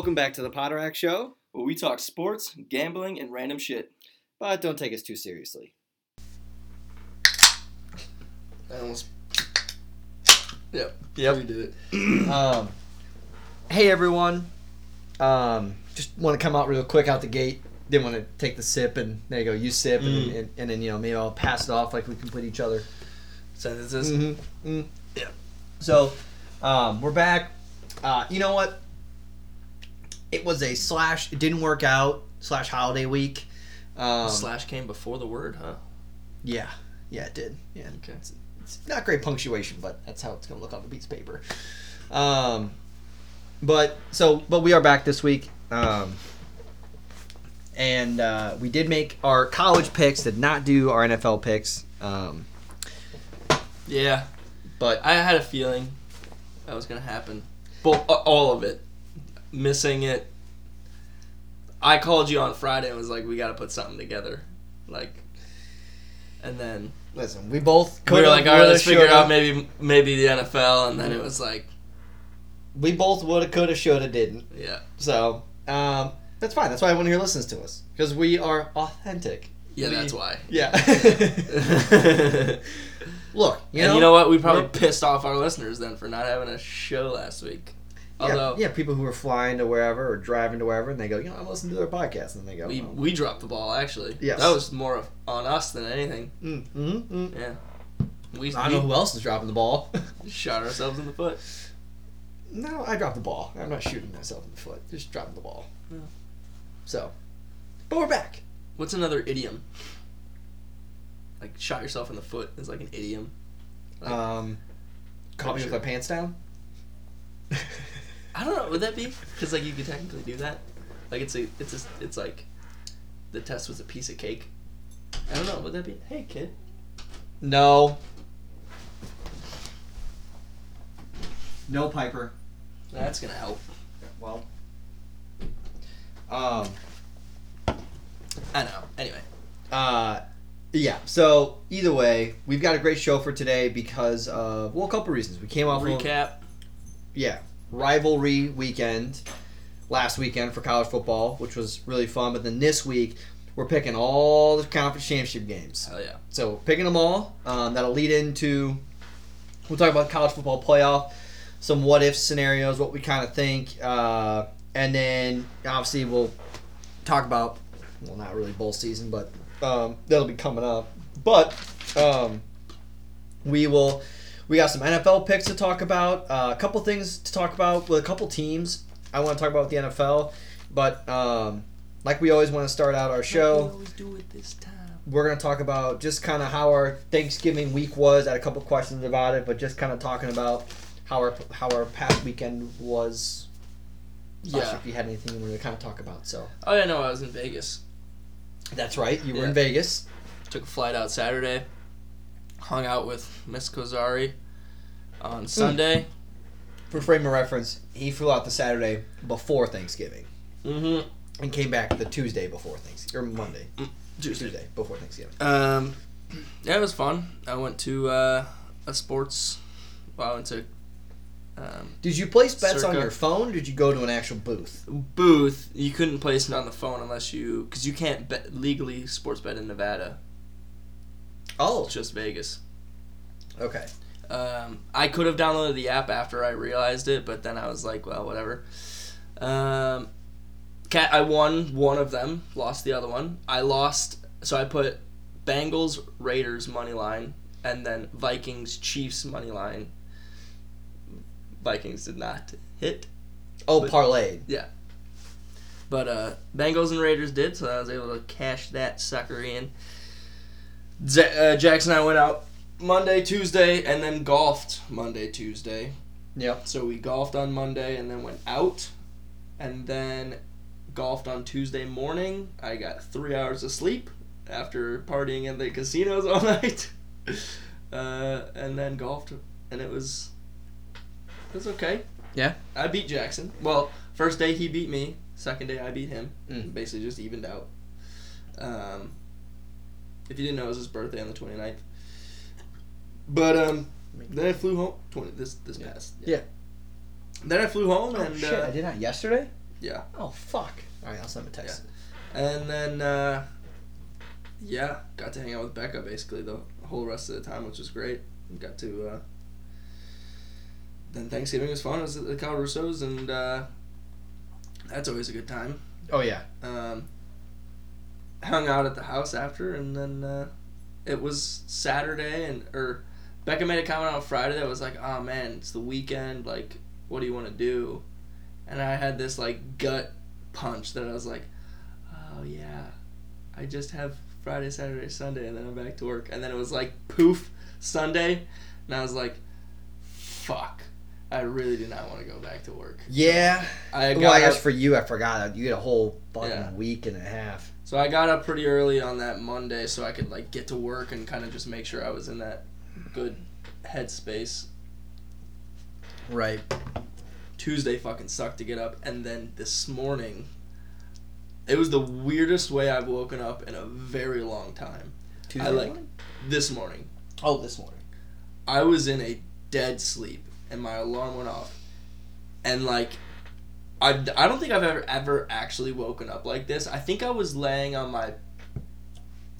Welcome back to the Potterack Show, where we talk sports, gambling, and random shit. but don't take us too seriously. I almost. Yep. Yep. We did it. um, hey everyone. Um, just want to come out real quick out the gate. Didn't want to take the sip and there you go. You sip and, Mm. and, and then you know maybe I'll pass it off like we complete each other. Sentences. Mm-hmm. Yeah. So, um, we're back. Uh, you know what? It was a slash. It didn't work out. Slash holiday week. Um, Slash came before the word, huh? Yeah. Yeah, it did. Yeah. Okay. It's, it's not great punctuation, but that's how it's gonna look on the piece of paper. Um, but so, but we are back this week. Um, and uh, we did make our college picks. Did not do our NFL picks. Um, Yeah. but I had a feeling that was gonna happen. But all of it, missing it. I called you on Friday and was like, "We got to put something together," like, and then listen, we both we were like, "All right, let's figure shoulda." out maybe maybe the NFL," and then it was like, We both woulda, coulda, shoulda, didn't. "Yeah, So um, that's fine. That's why everyone here listens to us because we are authentic. yeah, We- that's why." Yeah. Look, you you know, know, what? We probably pissed off our listeners then for not having a show last week. Although yeah, yeah, people who are flying to wherever or driving to wherever, and they go, you know, I'm listening to their podcast, and they go, we oh. we dropped the ball actually. Yes. that was more of on us than anything. Mm, mm, mm. Yeah, we, I don't know who else is dropping the ball. shot ourselves in the foot. no, I dropped the ball. I'm not shooting myself in the foot. Just dropping the ball. Yeah. So, but we're back. What's another idiom? Like shot yourself in the foot is like an idiom. Like- Um, caught me Sure. with my pants down. I don't know. Would that be? Because like you could technically do that. Like it's a it's a, it's like the test was a piece of cake. I don't know. Would that be? Hey kid. no. No Piper. That's gonna help. Well. Um. I know. Anyway. Uh, yeah. So either way, we've got a great show for today because of well, a couple reasons. We came off of Recap. yeah rivalry weekend last weekend for college football, which was really fun. But then this week, we're picking all the conference championship games. Hell yeah. So picking them all. Um, that'll lead into we'll talk about college football playoff, some what if scenarios, what we kind of think, uh, and then obviously we'll talk about well, not really bowl season, but um, that'll be coming up. But um, we will. We got some NFL picks to talk about. Uh, a couple things to talk about with a couple teams. I want to talk about with the NFL, but um, like we always want to start out our show We always do it this time. we're going to talk about just kind of how our Thanksgiving week was. I had a couple questions about it, but just kind of talking about how our how our past weekend was. Not sure Yeah. if you had anything you wanted to kind of talk about. So Oh yeah, no, I was in Vegas. that's right. You were Yeah. in Vegas. Took a flight out Saturday. Hung out with Miss Kozari on Sunday. For frame of reference, he flew out the Saturday before Thanksgiving Mm-hmm. and came back the Tuesday before Thanksgiving or Monday, Tuesday. Tuesday before Thanksgiving. Um, yeah, it was fun. I went to uh, a sports. Well, I went to um, Did you place bets on Circa. your phone? Or did you go to an actual booth? booth. You couldn't place it on the phone unless you, because you can't bet legally sports bet in Nevada. Oh, It's just Vegas. okay. Um, I could have downloaded the app after I realized it, but then I was like, well, whatever. Um, cat, I won one of them, lost the other one. I lost, so I put Bengals Raiders money line, and then Vikings Chiefs money line. Vikings did not hit, Oh, But- parlayed. Yeah. But uh, Bengals and Raiders did, so I was able to cash that sucker in. Z- uh, Jackson and I went out Monday, Tuesday, and then golfed Monday, Tuesday. Yep. So we golfed on Monday and then went out, and then golfed on Tuesday morning. I got three hours of sleep after partying in the casinos all night, uh, and then golfed, and it was it was okay. Yeah? I beat Jackson. Well, first day he beat me. Second day I beat him. Mm. Basically just evened out. Um, if you didn't know, it was his birthday on the 29th. But um, then I flew home. Twenty this this Yeah. past. Yeah. Then I flew home Oh, and shit, uh, I did that yesterday? Yeah. Oh fuck. All right, I'll send him a text. And then, uh, yeah, got to hang out with Becca basically the whole rest of the time, which was great. Got to. Uh, then Thanksgiving was fun. I was at the Cal Russo's, and uh, that's always a good time. Oh yeah. Um, hung out at the house after, and then uh, it was Saturday, and or Becca made a comment on Friday that was like, "Oh man, it's the weekend. Like, what do you want to do?" And I had this like gut punch that I was like, "Oh yeah, I just have Friday, Saturday, Sunday, and then I'm back to work." And then it was like poof Sunday, and I was like, "Fuck." I really do not want to go back to work. Yeah. I got well, I up- guess for you, I forgot. You had a whole fucking Yeah. week and a half. So I got up pretty early on that Monday so I could like get to work and kind of just make sure I was in that good headspace. Right. Tuesday fucking sucked to get up and then this morning it was the weirdest way I've woken up in a very long time. Tuesday I like morning? this morning. Oh, this morning. I was in a dead sleep and my alarm went off. And like I, I don't think I've ever ever actually woken up like this. I think I was laying on my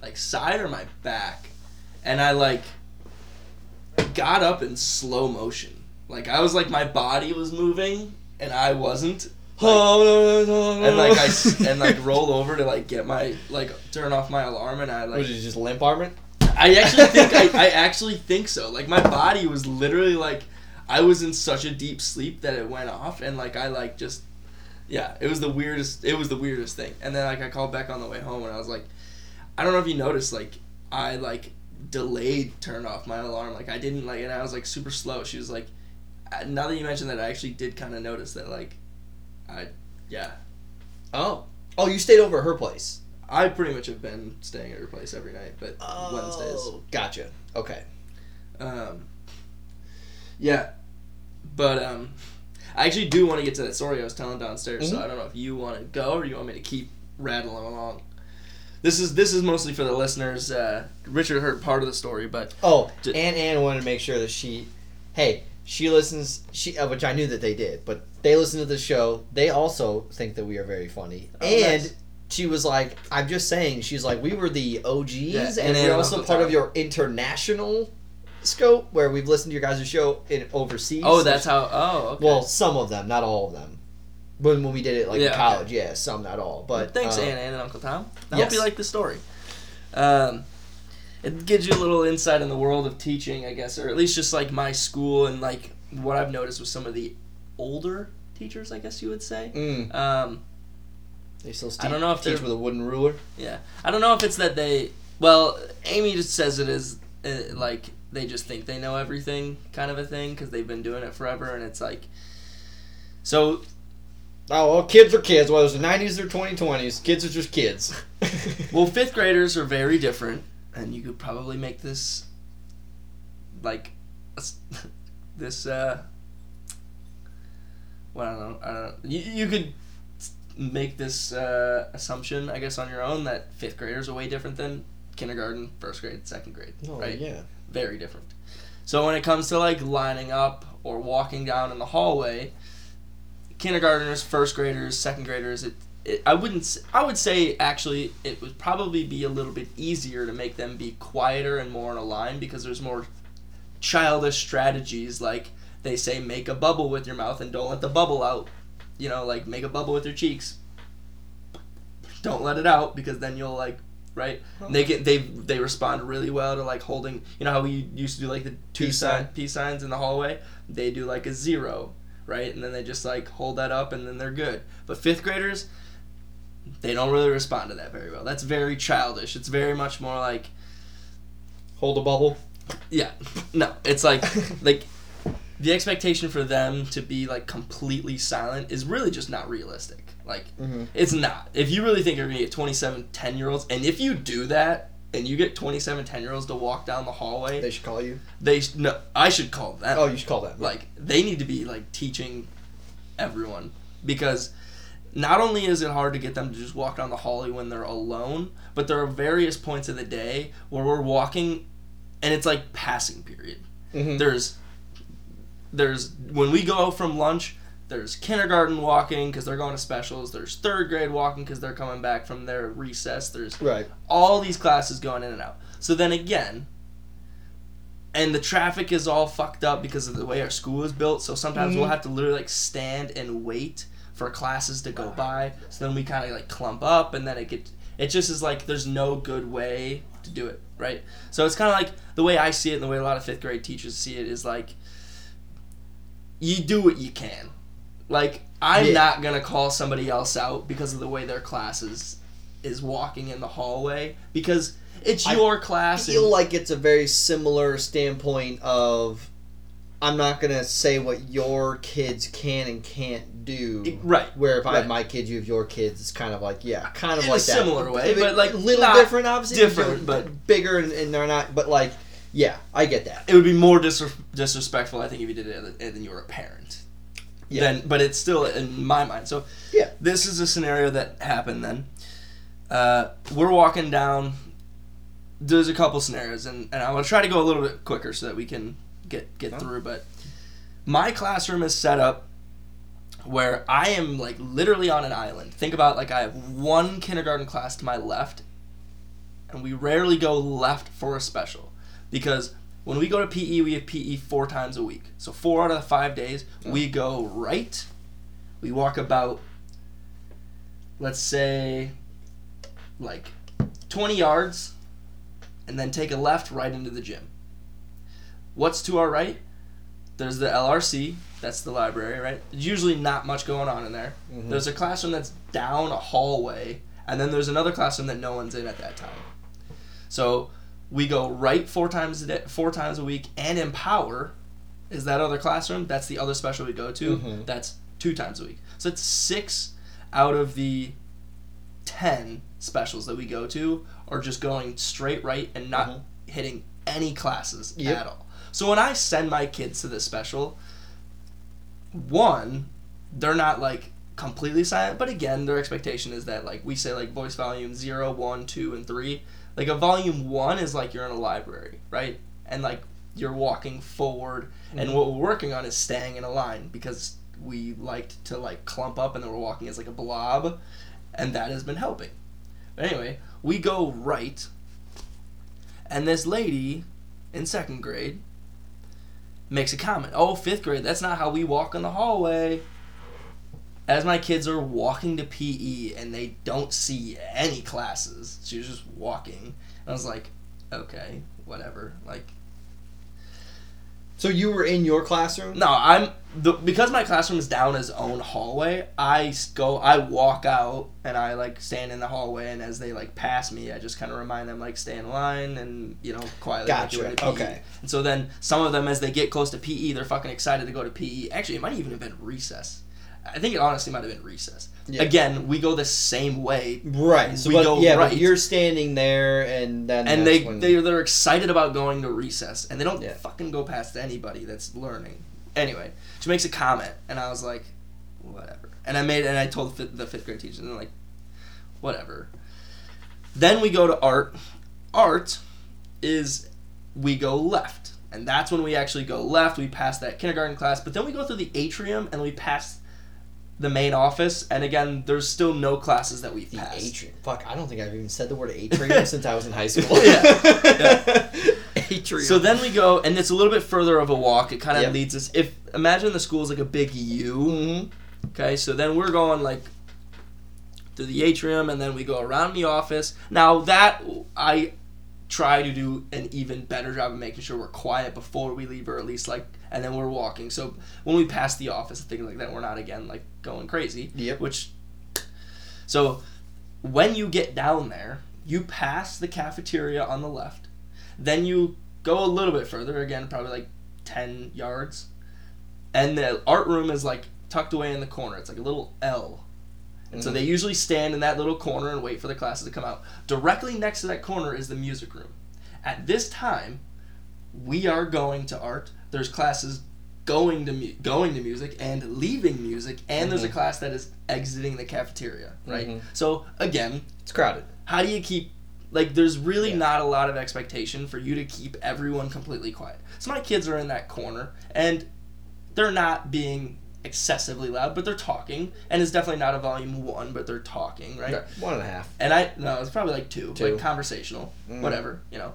like side or my back and I like got up in slow motion. Like I was like my body was moving and I wasn't. And like I and like roll over to like get my like turn off my alarm and I like was it just limp arming? I actually think I, I actually think so. Like my body was literally like I was in such a deep sleep that it went off and like I like just yeah, it was the weirdest it was the weirdest thing. And then like I called back on the way home and I was like I don't know if you noticed like I like delayed turned off my alarm. Like I didn't like and I was like super slow. She was like uh, now that you mentioned that I actually did kind of notice that like I yeah. Oh. Oh, you stayed over at her place. I pretty much have been staying at her place every night, but Wednesdays. Oh, Gotcha. Okay. Um, yeah, but um, I actually do want to get to that story I was telling downstairs. So Mhm. I don't know if you want to go or you want me to keep rattling along. This is this is mostly for the listeners. Uh, Richard heard part of the story, but Oh, Ju- and Ann wanted to make sure that she, hey, she listens. She, uh, which I knew that they did, but they listen to the show. They also think that we are very funny, Oh, and nice. she was like, "I'm just saying." She's like, "We were the OGs, Yeah, and, and we're also part of your international scope, where we've listened to your guys' show in overseas." oh, that's how. Oh, okay. Well, some of them, not all of them. When when we did it like Yeah, in okay. college, yeah, some, not all. But thanks, um, Anna and Uncle Tom. I yes. hope you like the story. Um, it gives you a little insight in the world of teaching, I guess, or at least just like my school and like what I've noticed with some of the older teachers, I guess you would say. Mm, Um, they still I don't know if teach with a wooden ruler. Yeah, I don't know if it's that they. Well, Amy just says it is uh, like they just think they know everything, kind of a thing, because they've been doing it forever, and it's like. So Oh well, kids are kids. Whether it's the nineties or twenty twenties, kids are just kids. well, fifth graders are very different, and you could probably make this. Like, this uh. Well, I don't know. I don't know. You, you could make this uh, assumption, I guess, on your own that fifth graders are way different than kindergarten, first grade, second grade, oh right? yeah. Very different. So when it comes to like lining up or walking down in the hallway, kindergartners, first graders, second graders, it, it I wouldn't I would say actually it would probably be a little bit easier to make them be quieter and more in a line because there's more childish strategies like they say make a bubble with your mouth and don't let the bubble out. You know, like make a bubble with your cheeks. Don't let it out because then you'll like right? And They get they they respond really well to like holding. You know how we used to do like the two Peace sign sign. peace signs in the hallway. They do like a zero, right? And then they just like hold that up, and then they're good. But fifth graders, they don't really respond to that very well. That's very childish. It's very much more like Hold a bubble. yeah, no. It's like like the expectation for them to be like completely silent is really just not realistic. Like Mm-hmm. it's not. If you really think you're gonna get 27 10 year olds, and if you do that, and you get 27 10 year olds to walk down the hallway, They should call you. they sh- no, I should call them. Oh, you should call them. Like they need to be like teaching everyone because not only is it hard to get them to just walk down the hallway when they're alone, but there are various points of the day where we're walking, and it's like passing period Mhm. there's there's when we go out from lunch there's kindergarten walking because they're going to specials. There's third grade walking because they're coming back from their recess. There's Right. all these classes going in and out. So then again, and the traffic is all fucked up because of the way our school is built. So sometimes we'll Mhm. have to literally like stand and wait for classes to go by. So then we kind of like clump up, and then it get it just is like there's no good way to do it, right? So it's kind of like the way I see it, and the way a lot of fifth grade teachers see it is like you do what you can. Like I'm Yeah. not gonna call somebody else out because of the way their classes is walking in the hallway because it's I your class. I feel and- like it's a very similar standpoint of I'm not gonna say what your kids can and can't do. right. Where if I have my kids, you have your kids, it's kind of like yeah, kind of In a like that. similar way, I but, like, a little different, obviously. different, but- bigger and, and they're not. But like, yeah, I get that. It would be more dis- disrespectful, I think, if you did it than you were a parent. Yeah. Then, but it's still in my mind. So, Yeah. this is a scenario that happened. Then, uh, we're walking down. There's a couple scenarios, and, and I'm gonna try to go a little bit quicker so that we can get get through. But my classroom is set up where I am like literally on an island. Think about like I have one kindergarten class to my left, and we rarely go left for a special because when we go to PE, we have PE four times a week. So four out of the five days, we go right. We walk about, let's say, like 20 yards, and then take a left right into the gym. What's to our right? There's the LRC. That's the library, right? There's usually not much going on in there. Mhm. There's a classroom that's down a hallway, and then there's another classroom that no one's in at that time. So we go right four times a day, four times a week, and Empower is that other classroom. That's the other special we go to. Mhm. That's two times a week. So it's six out of the ten specials that we go to are just going straight right and not Mhm. hitting any classes Yep. at all. So when I send my kids to this special, one, they're not like completely silent, but again, their expectation is that like we say like voice volume zero, one, two, and three. Like a volume one is like you're in a library, right? And like you're walking forward, and Mhm. what we're working on is staying in a line because we liked to like clump up and then we're walking as like a blob, and that has been helping. But anyway, we go right, and this lady in second grade makes a comment. Oh, fifth grade, that's not how we walk in the hallway. As my kids are walking to PE and they don't see any classes, she was just walking. I was like, okay, whatever. Like, So you were in your classroom? no, I'm the because my classroom is down its own hallway. I go, I walk out and I like stand in the hallway, and as they like pass me, I just kind of remind them like stay in line and you know quietly. Gotcha, PE. okay. And so then some of them, as they get close to PE, they're fucking excited to go to PE. Actually, it might even have been recess. I think it honestly might have been recess. Yeah. Again, we go the same way, Right. So We but, go yeah, right. you're standing there, and then and they when- they they're excited about going to recess, and they don't Yeah. fucking go past anybody that's learning. Anyway, she makes a comment, and I was like, whatever. And I made and I told the fifth, the fifth grade teacher, and they're like, whatever. Then we go to art. Art is we go left, and that's when we actually go left. We pass that kindergarten class, but then we go through the atrium and we pass the main office. And again, there's still no classes that we've the passed. atrium. Fuck, I don't think I've even said the word atrium since I was in high school. Yeah, atrium. So then we go, and it's a little bit further of a walk. It kind of Yep. leads us. If imagine the school's like a big U. Mhm. Okay, so then we're going like through the atrium, and then we go around the office. Now that I try to do an even better job of making sure we're quiet before we leave, or at least like, and then we're walking. So when we pass the office and things like that, we're not again like going crazy. Yep. Which, so when you get down there, you pass the cafeteria on the left, then you go a little bit further again, probably like ten yards, and the art room is like tucked away in the corner. It's like a little L. And so Mhm. they usually stand in that little corner and wait for the classes to come out. Directly next to that corner is the music room. At this time, we are going to art. There's classes going to mu- going to music and leaving music, and there's a Mhm. class that is exiting the cafeteria. Right. Mhm. So again, It's crowded. how do you keep like there's really Yeah. not a lot of expectation for you to keep everyone completely quiet so my kids are in that corner and they're not being excessively loud, but they're talking, and it's definitely not a volume one, but they're talking, right? Right. One and a half. And I no, it's probably like two, Two. like conversational, Mm. whatever, you know.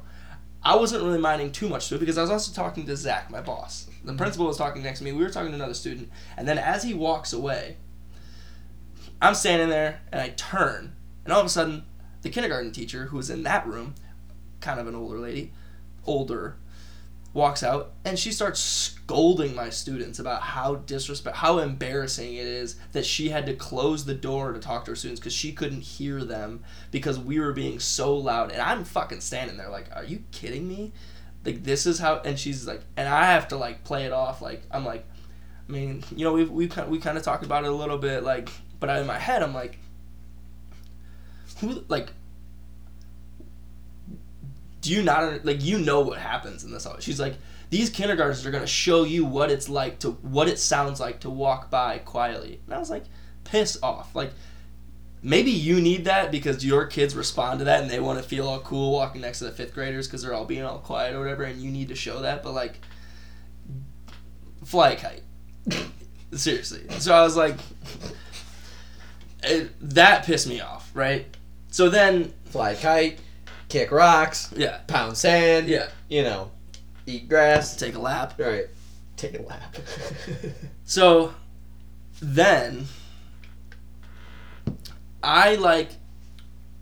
I wasn't really minding too much to it because I was also talking to Zach, my boss. The Mm-hmm. principal was talking next to me. We were talking to another student, and then as he walks away, I'm standing there and I turn, and all of a sudden, the kindergarten teacher who was in that room, kind of an older lady, older, walks out and she starts scolding my students about how disrespect how embarrassing it is that she had to close the door to talk to her students because she couldn't hear them because we were being so loud. And i'm fucking standing there like are you kidding me? Like this is how and she's like and i have to like play it off like i'm like i mean you know we've we we kind of talked about it a little bit like but in my head i'm like who like do you not like you know what happens in this she's like these kindergartners are to show you what it's like to what it sounds like to walk by quietly. And i was like piss off. Like maybe you need that because your kids respond to that and they want to feel all cool walking next to the fifth graders because they're all being all quiet or whatever and you need to show that but like fly a kite seriously. So i was like it, that pissed me off right? So then Fly a kite, kick rocks, yeah pound sand. yeah You know, eat grass. take a lap Right. Take a lap. So then I like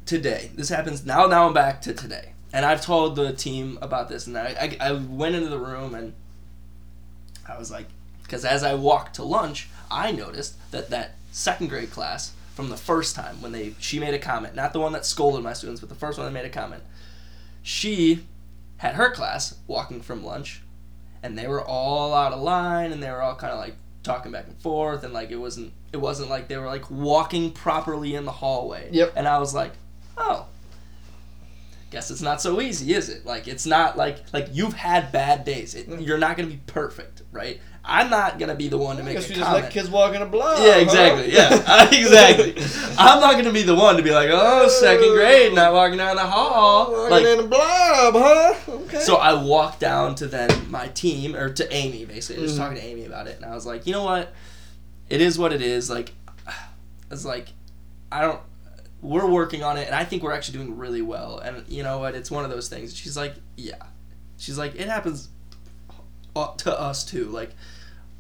today. This happens now. Now I'm back to today, and I've told the team about this. And I, I, I went into the room and I was like, because as I walked to lunch, I noticed that that second grade class from the first time when they she made a comment, not the one that scolded my students, but the first one that made a comment. She had her class walking from lunch and they were all out of line and they were all kind of like talking back and forth and like it wasn't it wasn't like they were like walking properly in the hallway. Yep. and i was like oh. Guess it's not so easy is it? Like it's not like like you've had bad days. It, mm. you're not gonna be perfect right i'm not gonna be the one to make a we just comment let kids walk in a block. yeah, exactly. Yeah, exactly. I'm not gonna be the one to be like, oh, second grade, not walking down the hall. Walking Like, in a blob, huh? Okay. so I walked down to then my team or to Amy basically, just Mhm. talking to Amy about it, and I was like, you know what, it is what it is. Like, it's like, I don't. We're working on it, and I think we're actually doing really well. And you know what? It's one of those things. She's like, yeah. She's like, it happens to us too. Like,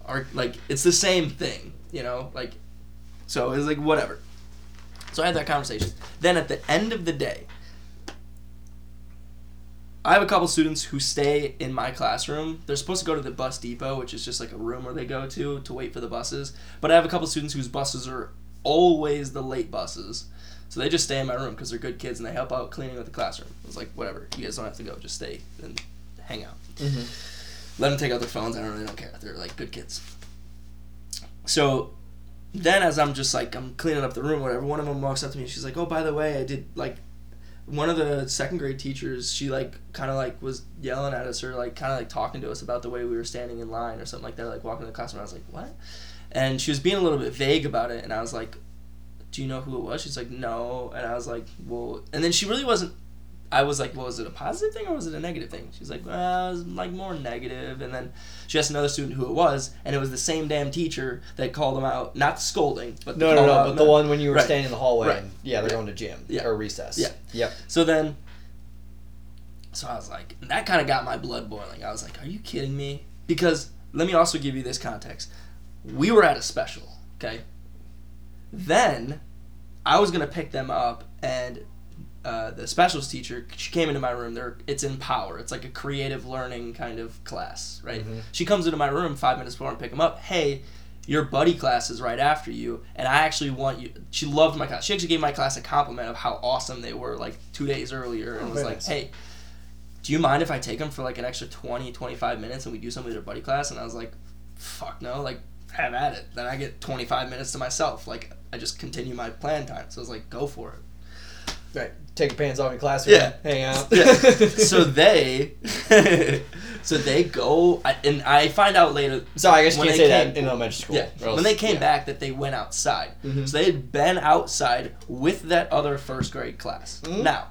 our like it's the same thing. You know, like, so it's like whatever. So I had that conversation. Then at the end of the day, I have a couple students who stay in my classroom. They're supposed to go to the bus depot, which is just like a room where they go to to wait for the buses. But I have a couple students whose buses are always the late buses. So they just stay in my room because they're good kids and they help out cleaning with the classroom. It's like, whatever. You guys don't have to go. Just stay and hang out. Mhm. Let them take out their phones. I don't really don't care. They're like good kids. So then as I'm just like, I'm cleaning up the room, whatever, one of them walks up to me and she's like, oh, by the way, I did like one of the second grade teachers she like kind of like was yelling at us or like kind of like talking to us about the way we were standing in line or something like that like walking in the classroom i was like what and she was being a little bit vague about it and i was like do you know who it was she's like no and i was like well and then she really wasn't i was like well was it a positive thing or was it a negative thing she's like well it was like more negative. and then she asked another student who it was and it was the same damn teacher that called them out not scolding but No, no, no. But the one when you were Right. standing in the hallway, Right. and yeah, they're Yeah. going to gym Yeah. or recess. Yeah. Yep. So then, so I was like, that kind of got my blood boiling. I was like, are you kidding me? Because let me also give you this context. We were at a special, okay? Then I was gonna pick them up, and uh, the specials teacher she came into my room. There, it's Empower. It's like a creative learning kind of class, right? Mhm. She comes into my room five minutes before I pick them up. Hey, your buddy class is right after you, and I actually want you. She loved my class. She actually gave my class a compliment of how awesome they were, like two days earlier, and Oh, was like, "Hey, do you mind if I take them for like an extra 20, 25 minutes and we do something with their buddy class?" And I was like, "Fuck no!" Like, have at it. Then I get twenty five minutes to myself. Like, I just continue my plan time. So I was like, "Go for it." Right. Take your pants off in class. Yeah. Hang out. Yeah. so they, so they go, I, and I find out later. Sorry, I guess you can't say that came- in elementary school. Yeah, else- when they came yeah. back, that they went outside. Mhm. So they had been outside with that other first grade class. Mhm. Now,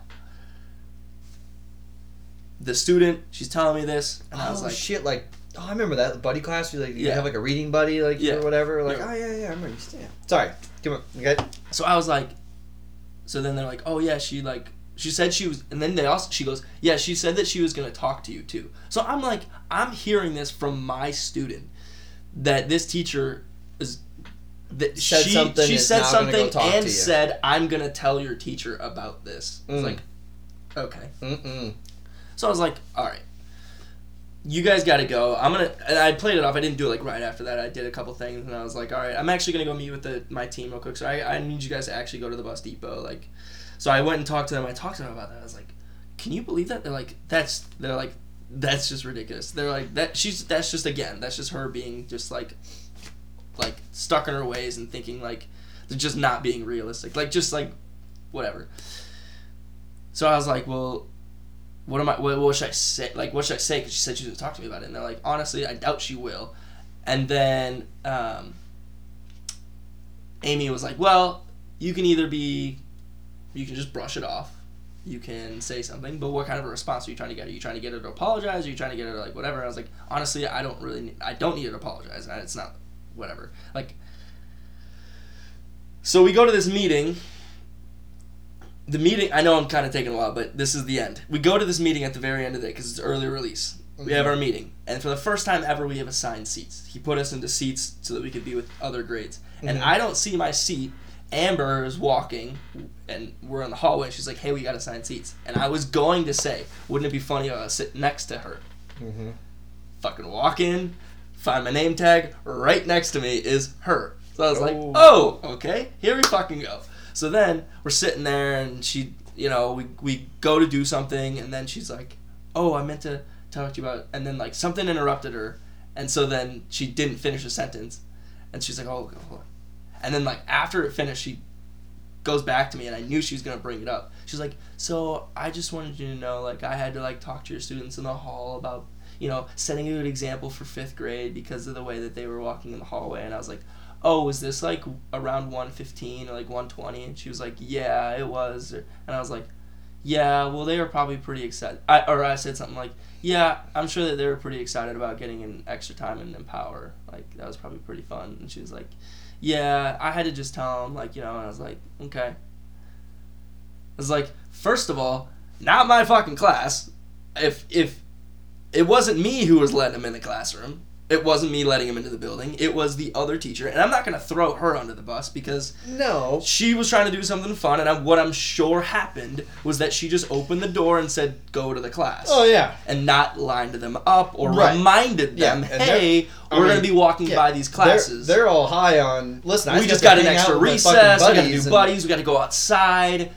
the student, she's telling me this, and I was oh like, shit! Like Oh, I remember that buddy class. You like you Yeah. have like a reading buddy, like Yeah. or whatever. Like, Yeah. oh yeah, yeah, I remember. you saying- Sorry, come on. Okay. So I was like, so then they're like, oh yeah, she like, she said she was, and then they also, she goes, yeah, she said that she was gonna talk to you too. So I'm like, I'm hearing this from my student that this teacher is. That Said she something, she said gonna go something and said I'm gonna tell your teacher about this. It's Mm. like, okay. Mm-mm. So I was like, all right, you guys got to go. I'm gonna. I played it off. I didn't do it like right after that. I did a couple things, and I was like, all right, I'm actually gonna go meet with the my team real quick. So I, I need you guys to actually go to the bus depot. Like, so I went and talked to them. I talked to them about that. I was like, can you believe that? They're like, that's. They're like, that's just ridiculous. They're like that. She's that's just again. That's just her being just like, like stuck in her ways and thinking like, they're just not being realistic. Like just like, whatever. So I was like, well, what am I? What, what should I say? Like, what should I say? Because she said she was gonna talk to me about it, and they're like, honestly, I doubt she will. And then um, Amy was like, well, you can either be, you can just brush it off, you can say something, but what kind of a response are you trying to get? Are you trying to get her to apologize? Are you trying to get her to like whatever? And I was like, honestly, I don't really, need, I don't need her to apologize. It's not whatever. Like, so we go to this meeting the meeting i know i'm kind of taking a while but this is the end. We go to this meeting at the very end of the day because it's early release. We have our meeting. And for the first time ever we have assigned seats. He put us into seats so that we could be with other grades. And Mhm. i don't see my seat. Amber is walking and we're in the hallway and she's like hey we got assigned seats. And i was going to say wouldn't it be funny if i sitting next to her? Mm-hmm. fucking walk in find my name tag right next to me is her. So i was like Oh. oh okay. Here we fucking go so then we're sitting there and she you know we, we go to do something and then she's like oh i meant to talk to you about and then like something interrupted her. And so then she didn't finish a sentence. And she's like oh hold on. and then like after it finished she goes back to me and i knew she was to bring it up. She's like so i just wanted you to know like i had to like talk to your students in the hall about you know setting a good example for fifth grade because of the way that they were walking in the hallway. And i was like oh was this like around 115 or like 120 and she was like yeah it was. And i was like yeah well they were probably pretty excited. I, or i said something like yeah i'm sure that they were pretty excited about getting an extra time in empower like that was probably pretty fun. And she was like yeah i had to just tell them like you know and i was like okay. I was like first of all not my fucking class. If if it wasn't me who was letting them in the classroom it wasn't me letting him into the building it was the other teacher and i'm not going to throw her under the bus because No. she was trying to do something fun and I, what i'm sure happened was that she just opened the door and said go to the class Oh yeah. and not lined them up or Right. reminded them, they're- hey, we're mean, going to be walking yeah, by these They're, classes. they're all high on. Listen, I we just got an extra out with my recess. We got to buddies do and buddies. We got to go outside.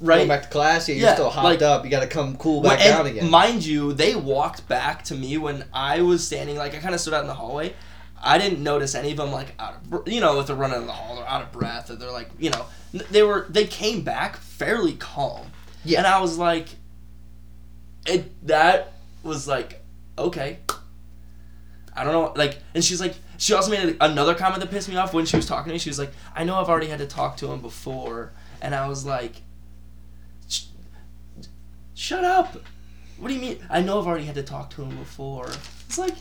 Going Right? back to class, yeah, you're Yeah, still hopped like- up. You got to come cool back and down again. Mind you, they walked back to me when I was standing. Like I kind of stood out in the hallway. I didn't notice any of them like out of you know if they're running in the hall, they're out of breath, or they're like you know they were they came back fairly calm. Yeah. and I was like, it that was like okay. I don't know, like, and she's like, she also made another comment that pissed me off when she was talking to me. She was like, I know I've already had to talk to him before, and I was like, "Sh- shut up. What do you mean? I know I've already had to talk to him before. It's like,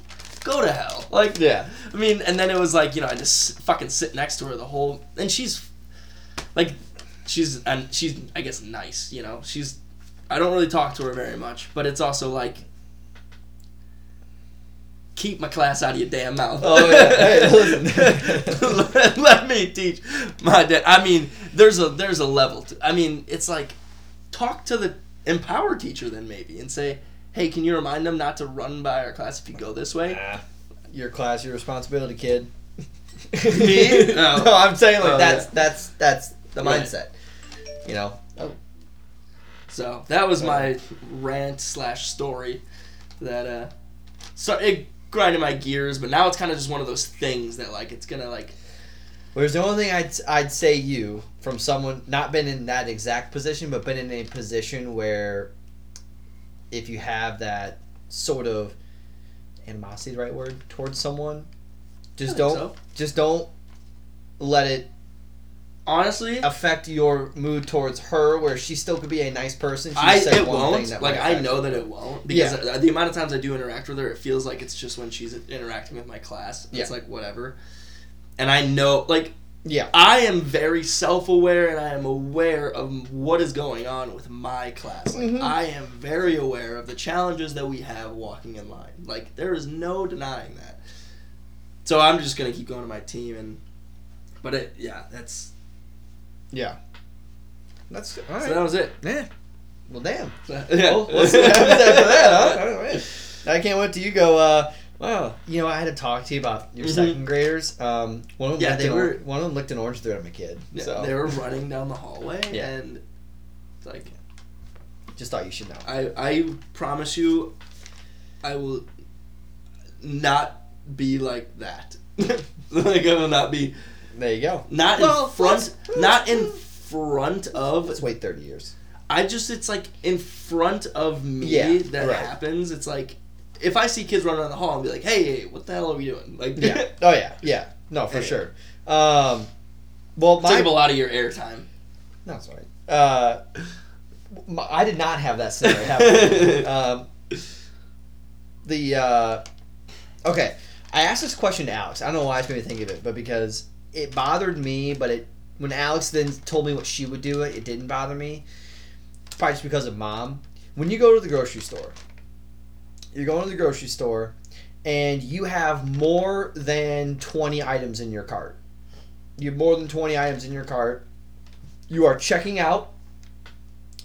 go to hell. Like, yeah. I mean, and then it was like, you know, I just fucking sit next to her the whole, and she's, like, she's, and she's, I guess, nice, you know? She's, I don't really talk to her very much, but it's also like, keep my class out of your damn mouth. Oh, yeah. Hey, listen. let, let me teach my dad. I mean, there's a there's a level. To, I mean, it's like talk to the empower teacher then maybe and say, hey, can you remind them not to run by our class if you go this way? Nah. Your class, your responsibility, kid. Me? no. No. I'm saying like Oh, that's yeah. that's that's the Right. mindset. You know. Oh. So that was my rant slash story that uh so it grinded my gears, but now it's kind of just one of those things that like it's gonna like Whereas the only thing I'd I'd say you from someone not been in that exact position, but been in a position where if you have that sort of animosity, the right word towards someone, just don't so. just don't let it honestly, affect your mood towards her, where she still could be a nice person. She I said it one won't. Like I know that it won't because uh, the amount of times I do interact with her, it feels like it's just when she's interacting with my class. yeah. It's like whatever, and I know like Yeah, I am very self aware and I am aware of what is going on with my class. Like Mhm. I am very aware of the challenges that we have walking in line. Like there is no denying that. So I'm just gonna keep going to my team and, but it yeah that's yeah. That's All right. so that was it. yeah. Well, damn. yeah. Well, what's what happens after that, huh? Man. I can't wait till you go. Uh, wow, you know, I had to talk to you about your Mhm. second graders. Um, one of them, Yeah, licked they an were- or- one of them licked an orange through at my kid. Yeah, so They were running down the hallway Yeah. and it's like just thought you should know. I I promise you, I will not be like that. like I will not be There you go. not Well, in front, not in front of. Let's wait thirty years. I just it's like in front of me Yeah, that right. happens. It's like if I see kids running down the hall, I'll be like, hey, what the hell are we doing? Like, Yeah. oh yeah. Yeah. No, for sure. Um, well, my take up a lot of your airtime. No, all right. Uh, my, I did not have that scenario happen. um, the uh, okay, I asked this question to Alex. I don't know why it's made me think of it, but because it bothered me, but it when Alex then told me what she would do, it it didn't bother me. Probably just because of mom. When you go to the grocery store, you're going to the grocery store, and you have more than twenty items in your cart. You have more than twenty items in your cart you are checking out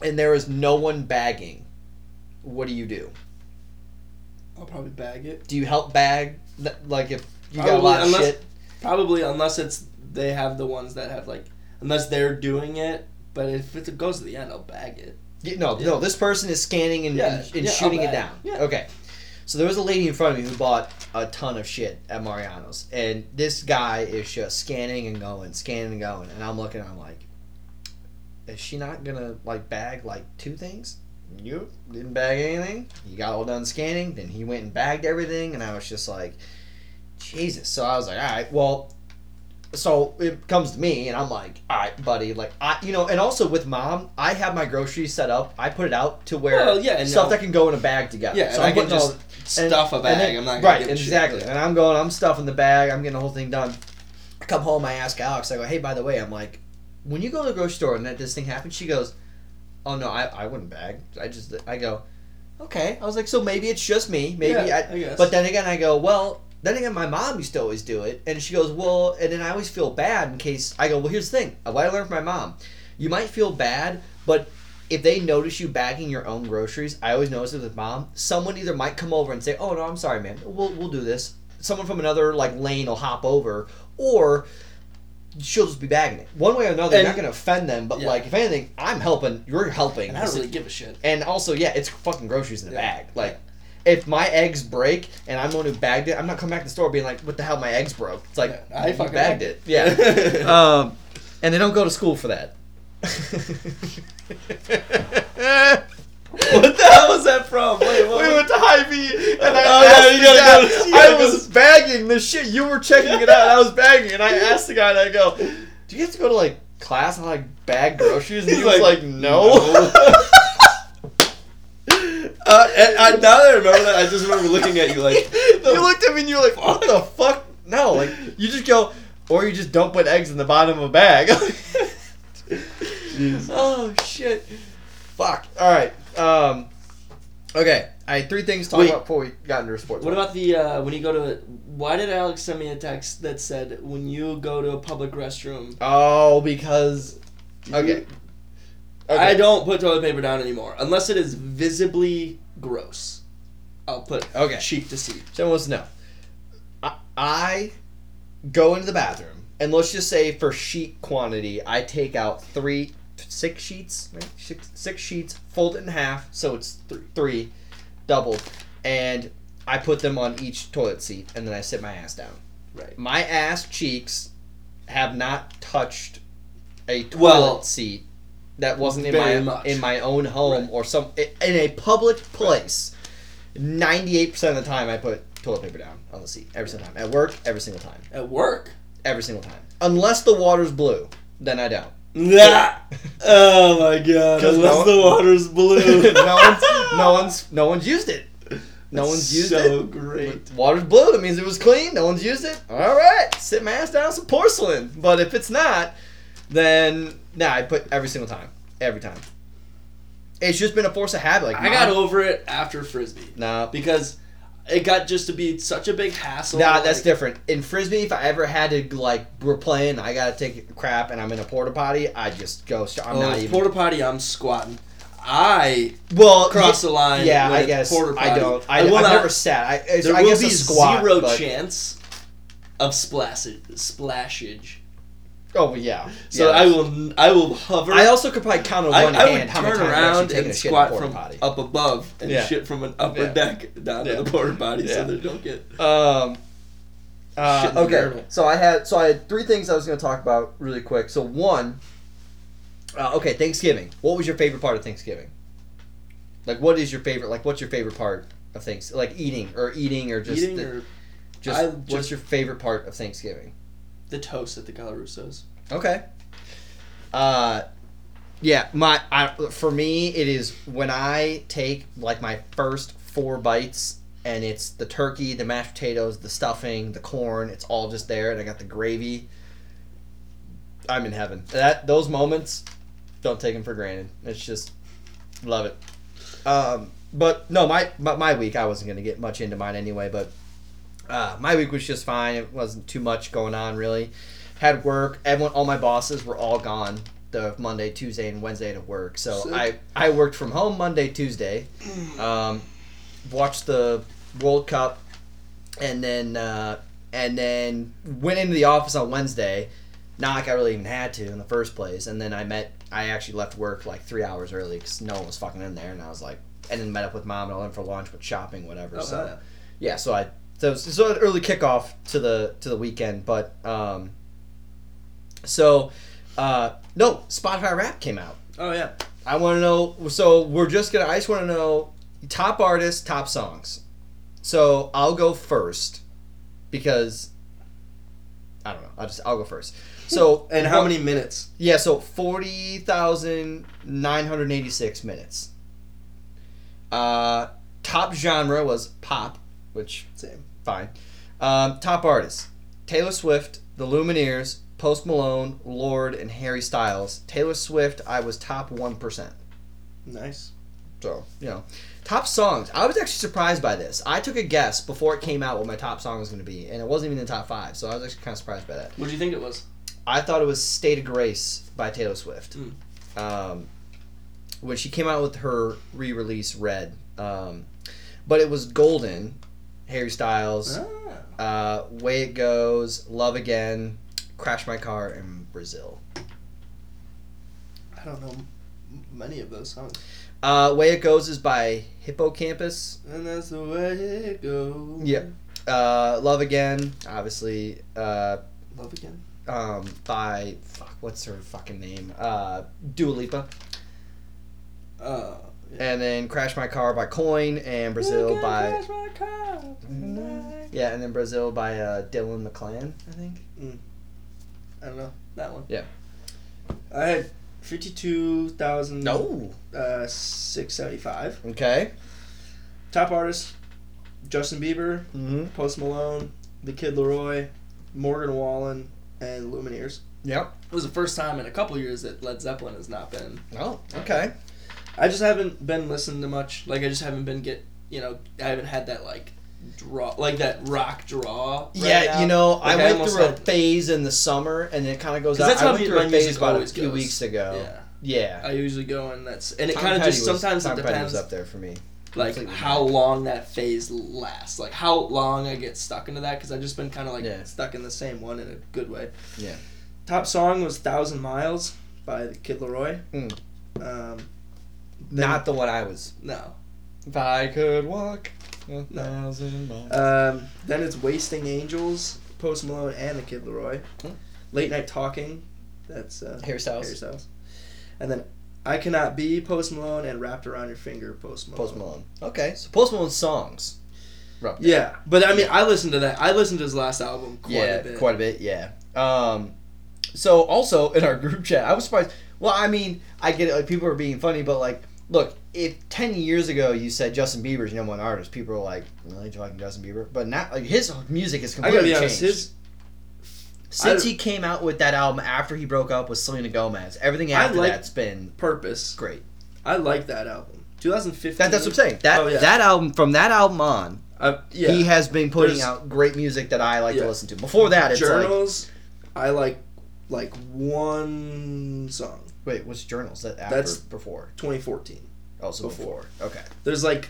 and there is no one bagging what do you do I'll probably bag it. do you help bag like if you got a Probably, lot of unless- shit Probably unless it's they have the ones that have like unless they're doing it. But if it goes to the end, I'll bag it. Yeah, no Yeah. no this person is scanning and, Yeah, and, and shooting it down okay so there was a lady in front of me who bought a ton of shit at mariano's and this guy is just scanning and going scanning and going and i'm looking i'm like is she not gonna like bag like two things? You didn't bag anything. You got all done scanning then he went and bagged everything and i was just like jesus. So i was like all right well so it comes to me and i'm like all right buddy like i you know and also with mom i have my groceries set up i put it out to where Well, yeah, and stuff no- that can go in a bag together Yeah, so and i'm can putting all just stuff a bag. then- I'm not gonna right, shit. exactly. Yeah. And I'm going, I'm stuffing the bag. I'm getting the whole thing done. I come home, I ask Alex. I go, hey, by the way, I'm like, when you go to the grocery store and that this thing happens, she goes, oh no, I, I wouldn't bag. I just I go, okay. I was like, so maybe it's just me. Maybe Yeah, I, I guess. But then again, I go, well. Then again, my mom used to always do it, and she goes, "Well," and then I always feel bad in case I go. Well, here's the thing: what I learned from my mom, you might feel bad, but if they notice you bagging your own groceries, I always notice it with mom. Someone either might come over and say, "Oh no, I'm sorry, man. We'll we'll do this." Someone from another like lane will hop over, or she'll just be bagging it. One way or another, And- you're not gonna offend them, but Yeah. like if anything, I'm helping. You're helping. And I don't really give a shit. And also, yeah, it's fucking groceries in a Yeah. bag. Like, if my eggs break and I'm the one who bagged it, I'm not coming back to the store being like, "What the hell? My eggs broke." It's like Yeah, I you fucking bagged bagged it. Yeah. um, and they don't go to school for that. what the hell was that from? Wait, what? We went to Hy-Vee, and I Oh, yeah, asked you the gotta guy- go- you I gotta go- was bagging the shit. You were checking it out. I was bagging, and I asked the guy, and I go, "Do you have to go to like class and like bag groceries?" And he He's was like, like, "No." Uh, and I, now that I remember that, I just remember looking at you like, you looked at me and you were like, "What the fuck?" No, like you just go, or you just don't put eggs in the bottom of a bag. oh shit! Fuck. All right. Um. Okay. I had three things to talk Wait. about before we got into sports. What about the uh, when you go to? Why did Alex send me a text that said when you go to a public restroom? Oh, because. you- Okay. I don't put toilet paper down anymore unless it is visibly gross. I'll put Okay. cheek to see. Someone wants to know. I, I go into the bathroom, and let's just say for sheet quantity, I take out three, six sheets, right? Six, six sheets, fold it in half, so it's th- three, doubled, and I put them on each toilet seat, and then I sit my ass down. Right. My ass cheeks have not touched a toilet Well, seat that wasn't in very my much. in my own home Right. or some in a public place. Ninety-eight percent of the time, I put toilet paper down on the seat every single time. At work, every single time, At work. every single time. Unless the water's blue, then I don't. Nah. Oh my god! 'Cause Unless no- the water's blue. no one's no one's no one's used it. No one's used it. so it. great. Water's blue. That means it was clean. No one's used it. All right, sit my ass down on some porcelain. But if it's not, then nah, I put every single time, every time. It's just been a force of habit. Like I got over it after frisbee nah. because it got just to be such a big hassle. Nah, that's like- different. In frisbee, if I ever had to like we're playing, I gotta take crap, and I'm in a porta potty. I just go. st- I'm Oh, not even. porta potty. I'm squatting. I well, cross the line. Yeah, with I guess Porta potty. I don't. I, will I've not- never sat. I, There I will guess be a squat, zero but- chance of splash splashage. Oh yeah. So yeah. I will I will hover. I also could probably count on I, one I hand would how many times around and a shit in a squat from potty. up above and Yeah. shit from an upper Yeah. deck down to the porta potty so they don't get. Um. uh, Shit in the okay, so I had so I had three things I was going to talk about really quick. So one, uh, okay, Thanksgiving. What was your favorite part of Thanksgiving? Like, what is your favorite? Like, what's your favorite part of things? Like eating or eating or just Eating the- or just, I what's just- your favorite part of Thanksgiving? The toast at the Galarussos. Okay. Uh, yeah, my I, for me it is when I take like my first four bites and it's the turkey, the mashed potatoes, the stuffing, the corn. It's all just there, and I got the gravy. I'm in heaven. That those moments, don't take them for granted. It's just love it. Um, but no, my, my my week I wasn't gonna get much into mine anyway, but uh, my week was just fine. It wasn't too much going on really had work. Everyone, all my bosses were all gone the Monday, Tuesday, and Wednesday to work. So Sick. I I worked from home Monday, Tuesday, um, watched the World Cup, and then uh, and then went into the office on Wednesday. Not like I really even had to in the first place. And then I met. I actually left work like three hours early because no one was fucking in there, and I was like, and then met up with mom and I went for lunch, with shopping, whatever. Oh, so yeah, so I so it was- an early kickoff to the to the weekend, but um, so uh, no Spotify Wrapped came out. Oh yeah. I want to know. So we're just gonna. I just want to know top artists, top songs. So I'll go first because I don't know. I'll just I'll go first. So And how what- many minutes? Yeah, so forty thousand nine hundred eighty six minutes. Uh, top genre was pop, which Same. Fine. Um, top artists: Taylor Swift, The Lumineers, Post Malone, Lorde, and Harry Styles. Taylor Swift, I was top one percent. Nice. So you know, top songs. I was actually surprised by this. I took a guess before it came out what my top song was going to be, and it wasn't even in the top five. So I was actually kind of surprised by that. What do you think it was? I thought it was "State of Grace" by Taylor Swift. Mm. Um, when she came out with her re-release "Red," um, but it was "Golden," Harry Styles, Ah. uh, "Way It Goes," "Love Again," "Crash My Car," and "Brazil." I don't know many of those songs. Uh, "Way It Goes" is by Hippo Campus. And that's the way it goes. Yeah. Uh, "Love Again," obviously. Uh, Love again. um, by fuck, what's her fucking name? Uh, Dua Lipa. Uh, And then "Crash My Car" by Coin and "Brazil" by Yeah, and then Brazil by uh, Dylan McClan, I think. I don't know that one. Yeah. I had fifty-two thousand. No. Uh, six seventy-five. Okay. Top artists: Justin Bieber, Mm-hmm. Post Malone, The Kid LAROI, Morgan Wallen, and Lumineers. Yep. It was the first time in a couple years that Led Zeppelin has not been. Oh, okay. I just haven't been listening to much. Like I just haven't been get. You know, I haven't had that like draw, like that rock draw. right yeah, now. you know, Like, I went almost through a phase in the summer, and it kind of goes out. that's I how went through a phase about a few goes. weeks ago. Yeah, Yeah. I usually go and that's and it kind of just was- sometimes Tom it depends was up there for me. like Completely how long that phase lasts, like how long I get stuck into that because I've just been kind of like Yeah. stuck in the same one in a good way. Yeah. Top song was "Thousand Miles" by the Kid LAROI. Mm. Um, Not the one I was. no. If I could walk a thousand miles. Um, then it's "Wasting Angels," Post Malone and the Kid LAROI. Hmm. Late Night Talking, that's uh, Harry Styles. Harry And then "I Cannot Be" Post Malone and "Wrapped Around Your Finger" Post Malone. Post Malone. Okay, so Post Malone songs. Yeah, but I mean, I listened to that. I listened to his last album quite yeah, a bit. quite a bit. Yeah. Um, so also in our group chat, I was surprised. Well, I mean, I get it. Like people are being funny, but like, look, if ten years ago you said Justin Bieber's number one artist, people were like, "Really, talking Justin Bieber?" But now, like his music is completely honest. changed. His Since I- he came out with that album after he broke up with Selena Gomez, everything after like- that's been purpose. great. I like that album. 2015. That, that's what I'm saying. That Oh, yeah. that album from that album on, Uh, yeah. he has been putting There's- out great music that I like Yeah. to listen to. Before that, it's like Journals. I like like one song. Wait, what's journals that after That's- before? 2014. Oh, so before. before. Okay. There's like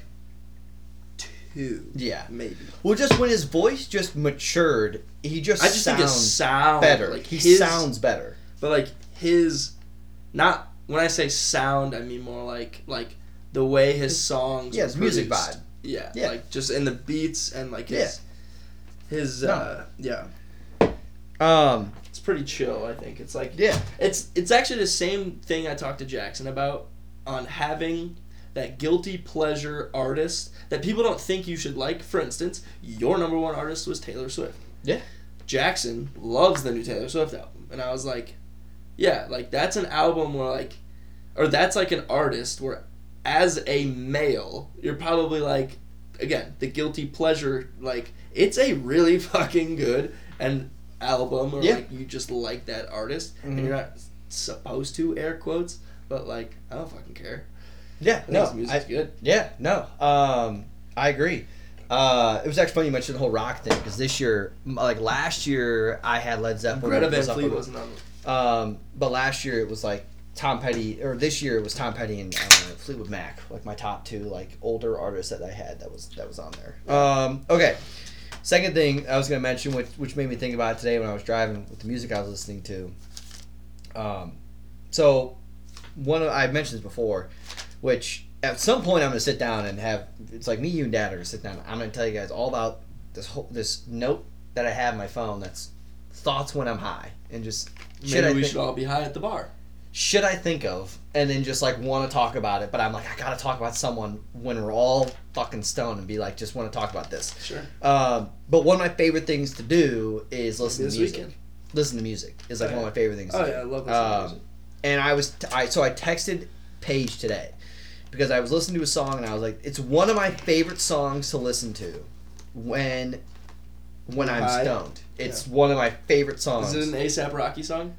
two, Yeah. maybe. Well, just when his voice just matured, he just I just think sounds his sound better. Like he his, sounds better. but like his, not when I say sound, I mean more like like the way his songs. Yeah, his music vibe. Yeah, Yeah. like just in the beats and like his, his No. uh, yeah, Um. Pretty chill. I think it's like Yeah. It's it's actually the same thing I talked to Jackson about on having that guilty pleasure artist that people don't think you should like. For instance, your number one artist was Taylor Swift. Yeah. Jackson loves the new Taylor Swift album, and I was like, yeah, like that's an album where like, or that's like an artist where, as a male, you're probably like, again, the guilty pleasure. Like it's a really fucking good and album, or Yeah. like you just like that artist, Mhm. and you're not supposed to air quotes, but like I don't fucking care. Yeah. No. his music's I, good. yeah. No. Um. I agree. Uh, it was actually funny you mentioned the whole rock thing because this year, like last year, I had Led Zeppelin. Greta Van Fleet on- wasn't on. Um, but last year it was like Tom Petty, or this year it was Tom Petty and uh, Fleetwood Mac, like my top two like older artists that I had that was that was on there. Um, okay, second thing I was gonna mention, which which made me think about it today when I was driving with the music I was listening to. Um, so one of, I mentioned this before, which at some point I'm gonna sit down and have it's like me, you, and Dad are gonna sit down. I'm gonna tell you guys all about this whole this note that I have on my phone that's thoughts when I'm high and just Maybe I we think, should all be high at the bar. Should I think of and then just like want to talk about it, but I'm like I gotta talk about someone when we're all fucking stoned and be like just want to talk about this. Sure. Um, but one of my favorite things to do is listen This to music. weekend. Listen to music is like Oh, one of my favorite things. Oh to yeah, I love listening to Um, music. and I was t- I so I texted Paige today because I was listening to a song and I was like, it's one of my favorite songs to listen to when when I'm stoned. It's one of my favorite songs. Is it an ASAP Rocky song?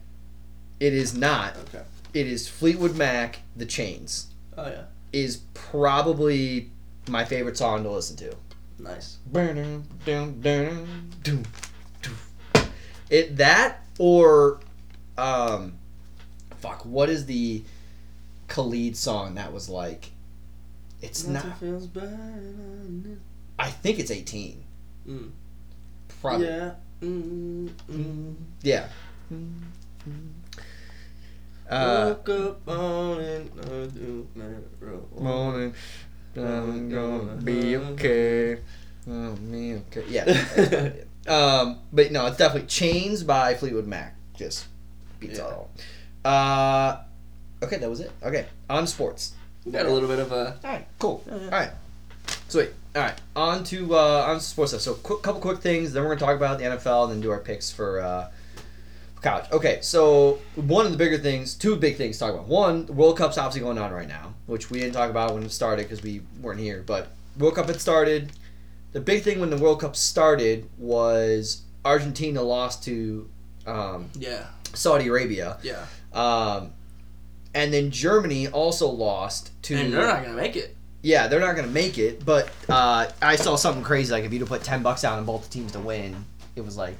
It is not. Okay. It is Fleetwood Mac, The Chains. Oh yeah. Is probably my favorite song to listen to. Nice. It that or um fuck what is the Khalid song that was like it's Nothing not feels than I think it's 18. Mm. probably Yeah. Mm, mm. yeah uh Woke up on it, I do matter. morning I'm gonna be okay oh me okay yeah Um, but no, it's definitely Chains by Fleetwood Mac. Just beats Yeah. all. Uh, okay, that was it. Okay, on sports. We got a little bit of a. All right, cool. Yeah, yeah. All right, sweet. All right, on to uh, on to sports stuff. So, quick, couple quick things. Then we're gonna talk about the NFL, and then do our picks for uh, for college. Okay, so one of the bigger things, two big things to talk about. One, the World Cup's obviously going on right now, which we didn't talk about when it started because we weren't here. But World Cup had started. The big thing when the World Cup started was Argentina lost to um, Yeah. Saudi Arabia, Yeah. um, and then Germany also lost to. And they're not gonna make it. Yeah, they're not gonna make it. But uh, I saw something crazy. Like if you'd have put ten bucks down on both the teams to win, it was like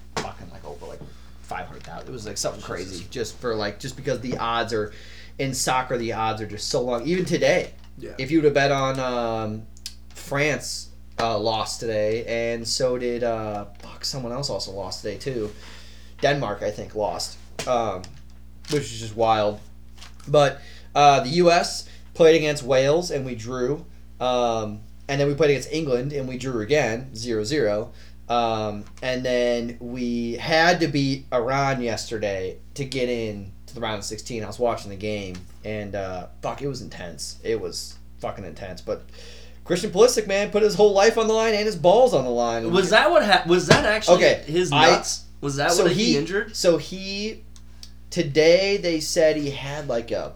five hundred thousand. It was like something crazy just for like just because the odds are in soccer. The odds are just so long. Even today, Yeah. if you would have bet on um, France uh, lost today, and so did uh, fuck someone else also lost today too. Denmark, I think, lost, um, which is just wild. But uh, the U.S. played against Wales and we drew, um, and then we played against England and we drew again, 0-0. Um, and then we had to beat Iran yesterday to get in to the round of 16. I was watching the game, and uh, fuck, it was intense. It was fucking intense. But Christian Pulisic, man, put his whole life on the line and his balls on the line. Was that what happened? Was that actually Okay, his I- nuts? was that so what he, he injured? So he today they said he had like a,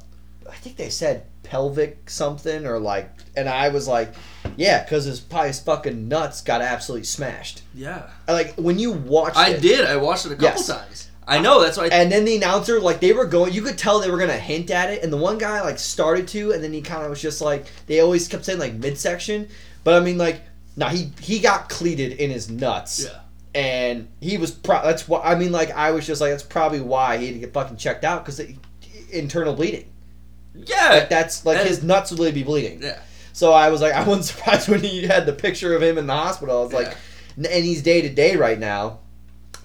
I think they said pelvic something or like, and I was like, yeah, because his his fucking nuts got absolutely smashed. Yeah. Like when you watch, I it, did. I watched it a couple Yes. times. I know. That's why. And then the announcer, like they were going, you could tell they were gonna hint at it, and the one guy like started to, and then he kind of was just like they always kept saying like midsection, but I mean like, nah, he he got cleated in his nuts, yeah. and he was pro- that's why I mean like I was just like that's probably why he had to get fucking checked out because internal bleeding, Yeah. like that's like And- his nuts would really be bleeding. yeah. So I was like, I wasn't surprised when he had the picture of him in the hospital. I was like, and he's day to day right now.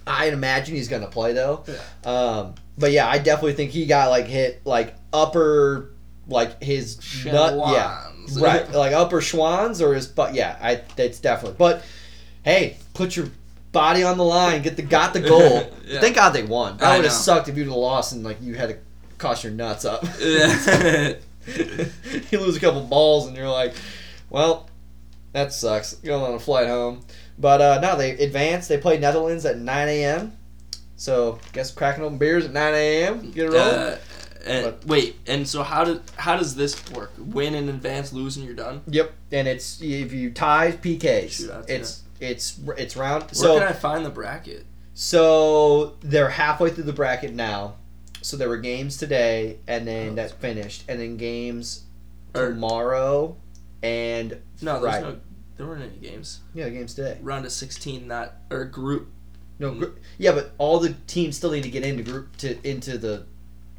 I'd imagine he's gonna play though. Yeah. Um, but yeah, I definitely think he got like hit like upper like his nut. Yeah, right. Like upper schwans or his butt. Yeah, I. It's definitely. But hey, put your body on the line. Get the got the goal. Yeah. Thank God they won. That would have sucked if you'd have lost and like you had to cost your nuts up. Yeah. you lose a couple balls and you're like, well, that sucks. Going on a flight home. But uh, no, they advance. They play Netherlands at 9 a.m. So guess cracking open beers at 9 a.m. Get it rolling. Uh, and, But- wait, and so how did how does this work? Win in advance, lose, and you're done. Yep. And it's if you tie PKs, Shootouts, it's it's it's round. Where so can I find the bracket? so they're halfway through the bracket now. So there were games today, and then Oh, that's finished, and then games Or- tomorrow, and No, there's Right. no. There weren't any games. yeah, games today. Round of 16, not or group. No, gr- yeah, but all the teams still need to get into group to into the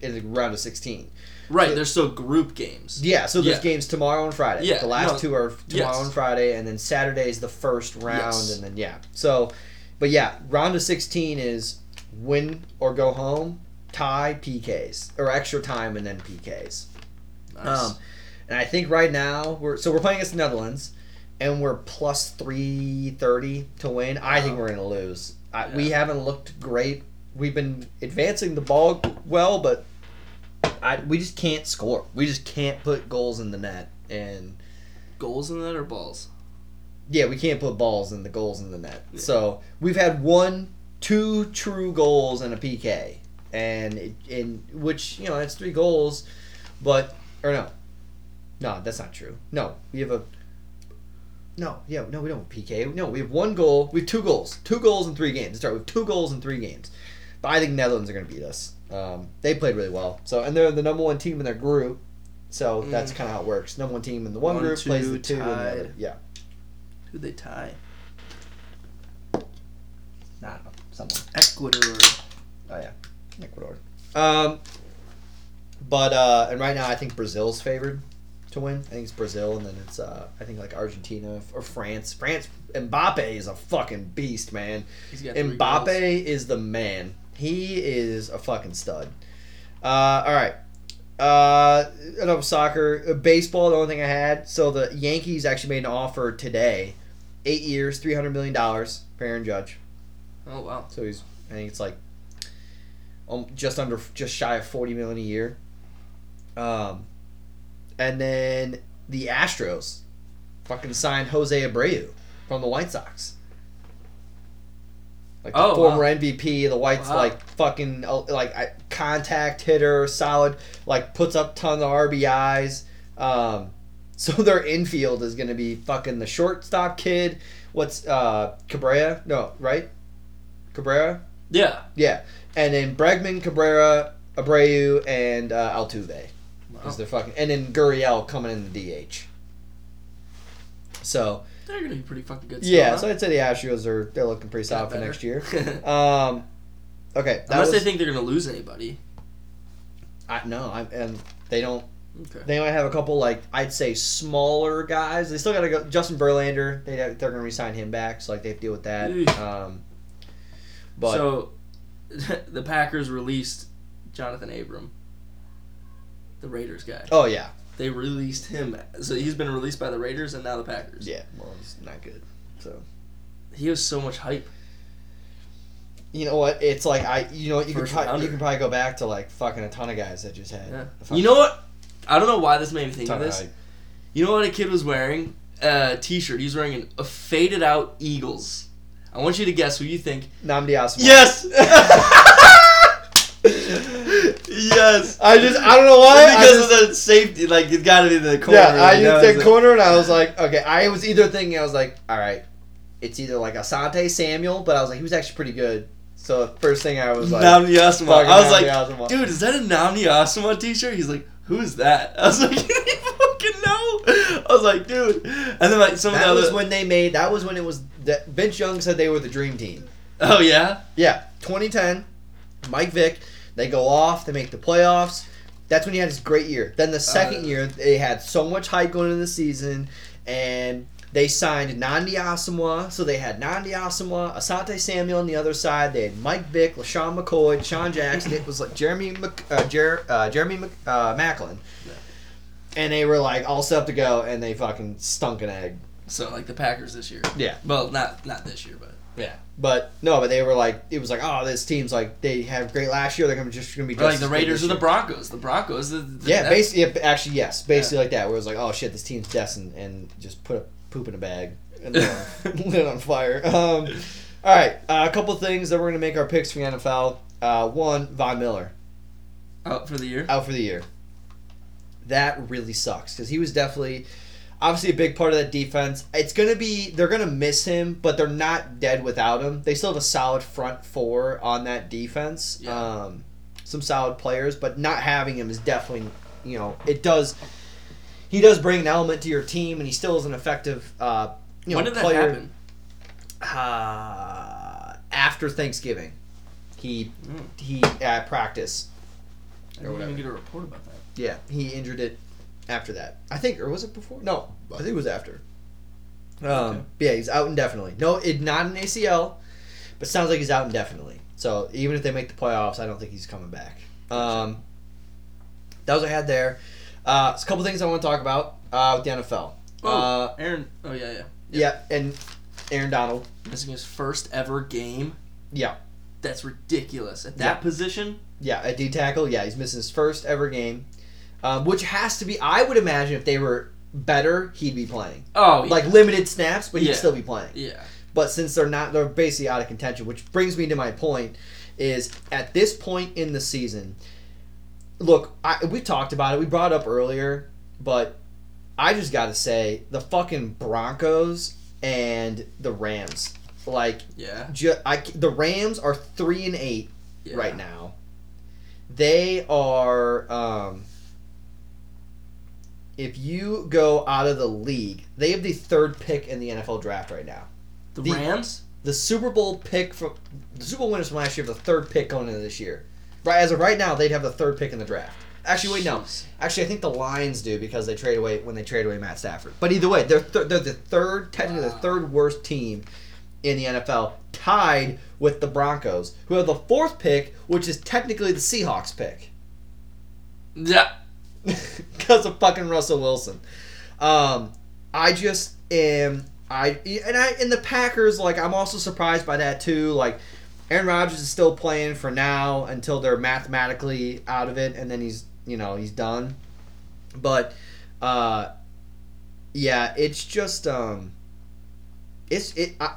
in the round of sixteen. Right, there's still group games. Yeah, so there's Yeah. games tomorrow and Friday. Yeah, the last no, two are tomorrow yes. and Friday, and then Saturday is the first round, Yes. and then yeah. So, but yeah, round of sixteen is win or go home, tie PKs or extra time and then PKs. Nice. Um, and I think right now we're so we're playing against the Netherlands, and we're plus three thirty to win. I think we're gonna lose. I, We haven't looked great. We've been advancing the ball well, but I we just can't score. We just can't put goals in the net, and Goals in the net or balls? yeah, we can't put balls in the goals in the net. Yeah. So we've had one, two true goals and a PK, and it, in which you know that's three goals, but or no, no, that's not true. No, we have a. No, yeah, no, we don't PK. No, we have one goal. We have two goals, two goals in three games. Start with two goals in three games, but I think Netherlands are going to beat us. Um, they played really well, so and they're the number one team in their group. So that's Mm. kind of how it works. Number one team in the one, One, group plays the two the other. Yeah. Who'd they tie? Nah, someone. Ecuador. Oh yeah, Ecuador. Um, but uh, and right now I think Brazil's favored to win. I think it's Brazil, and then it's uh, I think like Argentina or France. France. Mbappe is a fucking beast, man. He's got three Mbappe goals. is the man. He is a fucking stud. Uh, all right. Uh, enough soccer. Uh, baseball. The only thing I had. So the Yankees actually made an offer today, eight years, three hundred million dollars for Aaron Judge. Oh wow. So he's, I think it's like, just under, just shy of forty million a year. Um, and then the Astros, fucking signed Jose Abreu from the White Sox. Like the Oh, former wow. MVP, the Whites Wow. like fucking uh, like contact hitter, solid, like puts up tons of RBIs. Um, so their infield is gonna be fucking the shortstop kid. What's uh Cabrera? No, right? Cabrera? Yeah. Yeah. And then Bregman, Cabrera, Abreu, and uh, Altuve. Wow. Is their fucking and then Gurriel coming in the DH. So They're gonna be pretty fucking good. yeah, so I'd say the Astros are they're looking pretty solid for next year. Um, okay, Unless they think they're gonna lose anybody. I, no, I, and they don't. Okay. They might have a couple like I'd say smaller guys. They still got to go. Justin Verlander, they they're going to resign him back, so like they have to deal with that. Um, but so, the Packers released Jonathan Abram, the Raiders guy. oh yeah, They released him, so he's been released by the Raiders and now the Packers. yeah, well it's not good. So He has so much hype. you know what? It's like I you know what you could probably, you can probably go back to like fucking a ton of guys that just had. Yeah. You know what? I don't know why this made me think of of this. hype. You know what a kid was wearing? A t-shirt. He's wearing an, a faded out Eagles. I want you to guess who you think. Nnamdi Asomugha. Yes. yes. I just I don't know why. Because just- of the safety, like it's got to be the corner. yeah, I used that corner and I was like, okay. I was either thinking I was like, all right, it's either like Asante Samuel, but I was like, he was actually pretty good. So the first thing I was like, Nnamdi Asomugha. fucking I was like, Nnamdi Asomugha. dude, is that a Nnamdi Asomugha t-shirt? He's like, who's that? I was like, know. I was like, dude. And then like some that of the That was other. when they made. That was when it was. That Vince Young said they were the dream team. oh yeah. Yeah, 2010, Mike Vick. They go off. They make the playoffs. That's when he had his great year. Then the second Uh, year, they had so much hype going into the season, and they signed Nnamdi Asomugha. So they had Nnamdi Asomugha, Asante Samuel on the other side. They had Mike Vick, LeSean McCoy, Sean Jackson. It was like Jeremy Mc, uh, Jer, uh, Jeremy Mc, uh, Maclin. And they were like all set up to go, and they fucking stunk an egg. So like the Packers this year. Yeah. Well, not not this year, but Yeah, but no, but they were like, it was like, oh, this team's like they had great last year. They're gonna just gonna be just like the Raiders or the. Broncos. The Broncos. The, the, Yeah, basically, yeah, actually, yes, basically like that. Where it was like, oh shit, this team's destined, and just put a poop in a bag and lit on, it on fire. Um, all right, uh, a couple things that we're gonna make our picks for the NFL. Uh, one, Von Miller out for the year. out for the year. That really sucks because he was definitely, obviously, a big part of that defense. It's gonna be they're gonna miss him, but they're not dead without him. They still have a solid front four on that defense. Yeah. Um, some solid players, but not having him is definitely, you know, it does. He does bring an element to your team, and he still is an effective, uh, you know, when did that player. happen? Uh, after Thanksgiving, he Mm. he at practice I or didn't whatever. even get a report about that. Yeah, he injured it after that. I think, or was it before? No, I think it was after. Um, Okay. yeah, he's out indefinitely. No, it not an ACL, but sounds like he's out indefinitely. So even if they make the playoffs, I don't think he's coming back. Um, that was what I had there. Uh, it's a couple things I want to talk about uh, with the NFL. Oh, Uh, Aaron. Oh yeah, yeah. yeah, and Aaron Donald. Missing his first ever game. Yeah, That's ridiculous. At that Yeah. position, yeah, a D tackle. Yeah, he's missing his first ever game, um, which has to be. I would imagine if they were better, he'd be playing. oh, like limited snaps, but he'd Yeah. still be playing. yeah, But since they're not, they're basically out of contention. Which brings me to my point: is at this point in the season, look, I, we talked about it. We brought it up earlier, but I just got to say the fucking Broncos and the Rams, like, yeah, ju- I, the Rams are three and eight yeah. right now. They are. Um, if you go out of the league, they have the third pick in the NFL draft right now. The, The- Rams. The Super Bowl pick from the Super Bowl winners from last year have the third pick going into this year. Right as of right now, they'd have the third pick in the draft. Actually, wait, no. Actually, I think the Lions do because they trade away when they trade away Matt Stafford. But either way, they're th- they're the third, technically the third worst team in the NFL, tied with the Broncos, who have the fourth pick, which is technically the Seahawks pick Yeah. because of fucking Russell Wilson. Um, I just am I and I in the Packers like I'm also surprised by that too. Like Aaron Rodgers is still playing for now until they're mathematically out of it, and then he's you know he's done. But uh, yeah, it's just um, it's it. I,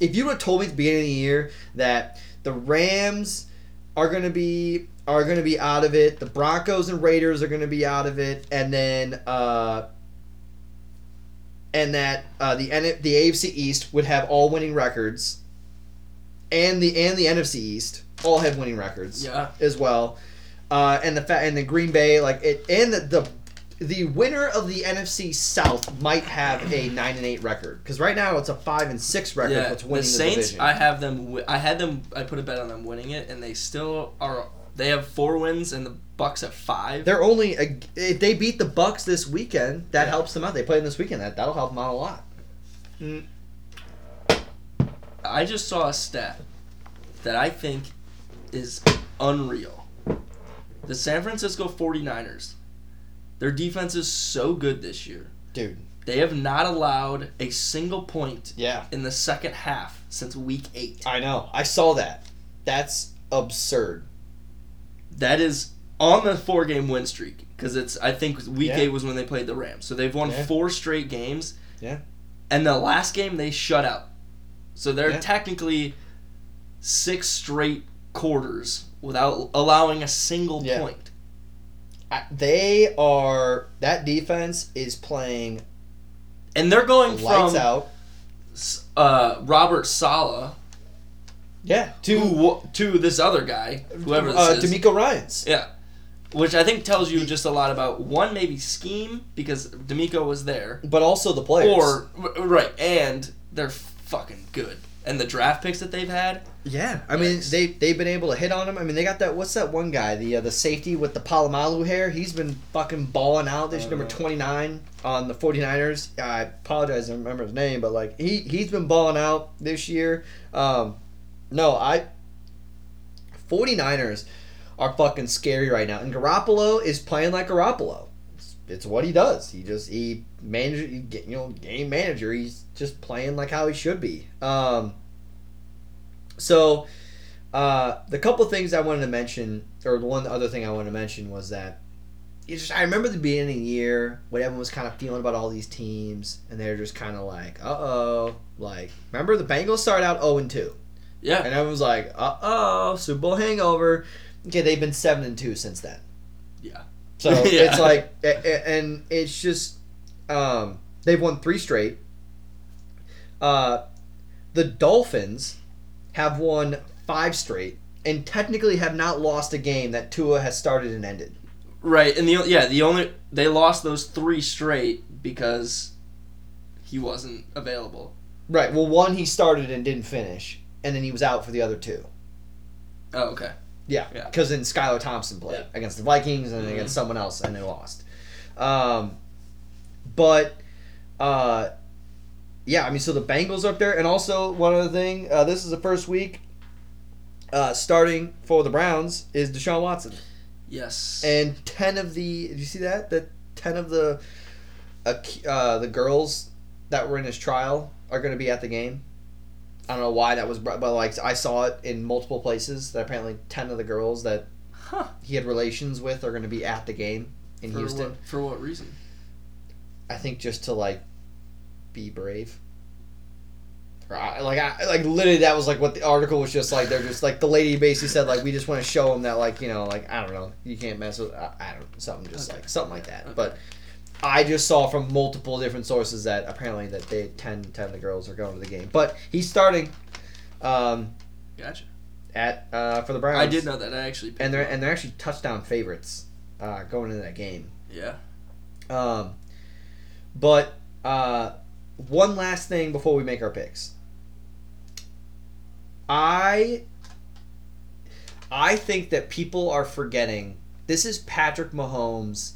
if you would have told me at the beginning of the year that the Rams are going to be are going to be out of it, the Broncos and Raiders are going to be out of it, and then uh, and that uh, the N- the AFC East would have all winning records, and the and the NFC East all have winning records Yeah. as well, uh, and the fa- and the Green Bay like it and the, the the winner of the NFC South might have a nine and eight record because right now it's a five and six record. Yeah. The the, Saints. division? I have them. wi- I had them. I put a bet on them winning it, and they still are. They have four wins, and the Bucs have five. They're only a, if they beat the Bucs this weekend, that Yeah. helps them out. They play them this weekend. That that'll help them out a lot. Mm. I just saw a stat that I think is unreal. The San Francisco 49ers, their defense is so good this year. Dude, They have not allowed a single point yeah, in the second half since week eight. I know. I saw that. That's absurd. That is on the four game win streak because it's I think week Yeah. eight was when they played the Rams. So they've won Yeah. four straight games. Yeah. And the last game they shut out. So they're Yeah. technically six straight quarters without allowing a single point. They are that defense is playing And they're going lights from out. uh, Robert Saleh Yeah, to to to this other guy, whoever this uh, is. DeMeco Ryans. Yeah. Which I think tells you just a lot about one maybe scheme because D'Amico was there, But also the players. or right, and they're fucking good, and the draft picks that they've had. Yeah, I mean they they've been able to hit on him. I mean they got that. What's that one guy? The uh, the safety with the Polamalu hair. He's been fucking balling out. This Uh, number twenty nine on the 49ers. I apologize, I don't remember his name, but like he he's been balling out this year. Um, no, I 49ers are fucking scary right now, and Garoppolo is playing like Garoppolo. It's, it's what he does. He just he manager, you know game manager. He's just playing like how he should be. Um, so, uh, the couple things I wanted to mention, or the one other thing I wanted to mention was that it's just I remember the beginning of the year what everyone was kind of feeling about all these teams, and they're just kind of like, uh oh, like remember the Bengals started out zero and two, Yeah, and everyone's like, uh oh, Super Bowl hangover. Okay, they've been seven and two since then. Yeah. So Yeah. it's like, and it's just, um, they've won three straight. Uh, the Dolphins have won five straight and technically have not lost a game that Tua has started and ended. right, and the yeah the only they lost those three straight because he wasn't available. Right. Well, one he started and didn't finish, and then he was out for the other two. Oh, okay. Yeah, Yeah. because then Skylar Thompson played Yeah. against the Vikings and then Mhm. against someone else, and they lost. Um, but, uh, yeah, I mean, so the Bengals are up there, and also one other thing. Uh, this is the first week. Uh, starting for the Browns is Deshaun Watson, Yes. and ten of the. Did you see that? That ten of the, uh, uh, the girls that were in his trial are going to be at the game. I don't know why that was, brought, but like I saw it in multiple places. That apparently ten of the girls that huh. he had relations with are going to be at the game in For Houston. what, for what reason? I think just to like be brave. Or I, like I like literally that was like what the article was just like. They're just like the lady basically said like we just want to show them that like you know like I don't know you can't mess with I, I don't know something just Okay. like something like that. Okay. But I just saw from multiple different sources that apparently that they 10, 10 of the girls are going to the game. But he's starting um, Gotcha. at uh, for the Browns. I did know that. I actually. and they're and they're actually touchdown favorites uh, going into that game. yeah. Um, but uh, one last thing before we make our picks. I I think that people are forgetting this is Patrick Mahomes'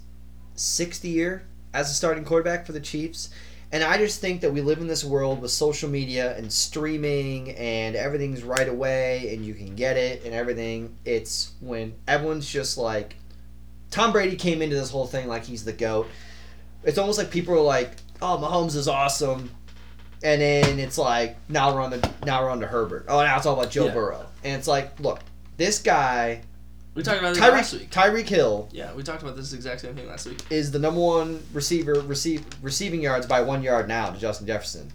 sixth year as a starting quarterback for the Chiefs. And I just think that we live in this world with social media and streaming and everything's right away and you can get it and everything. It's when everyone's just like Tom Brady came into this whole thing like he's the GOAT. It's almost like people are like, Oh, Mahomes is awesome and then it's like now we're on the now we're on to Herbert. Oh now it's all about Joe Yeah. Burrow. And it's like, look, this guy We talked about this last week. Tyreek Hill Yeah, we talked about this exact same thing last week. is the number one receiver receive receiving yards by one yard now to Justin Jefferson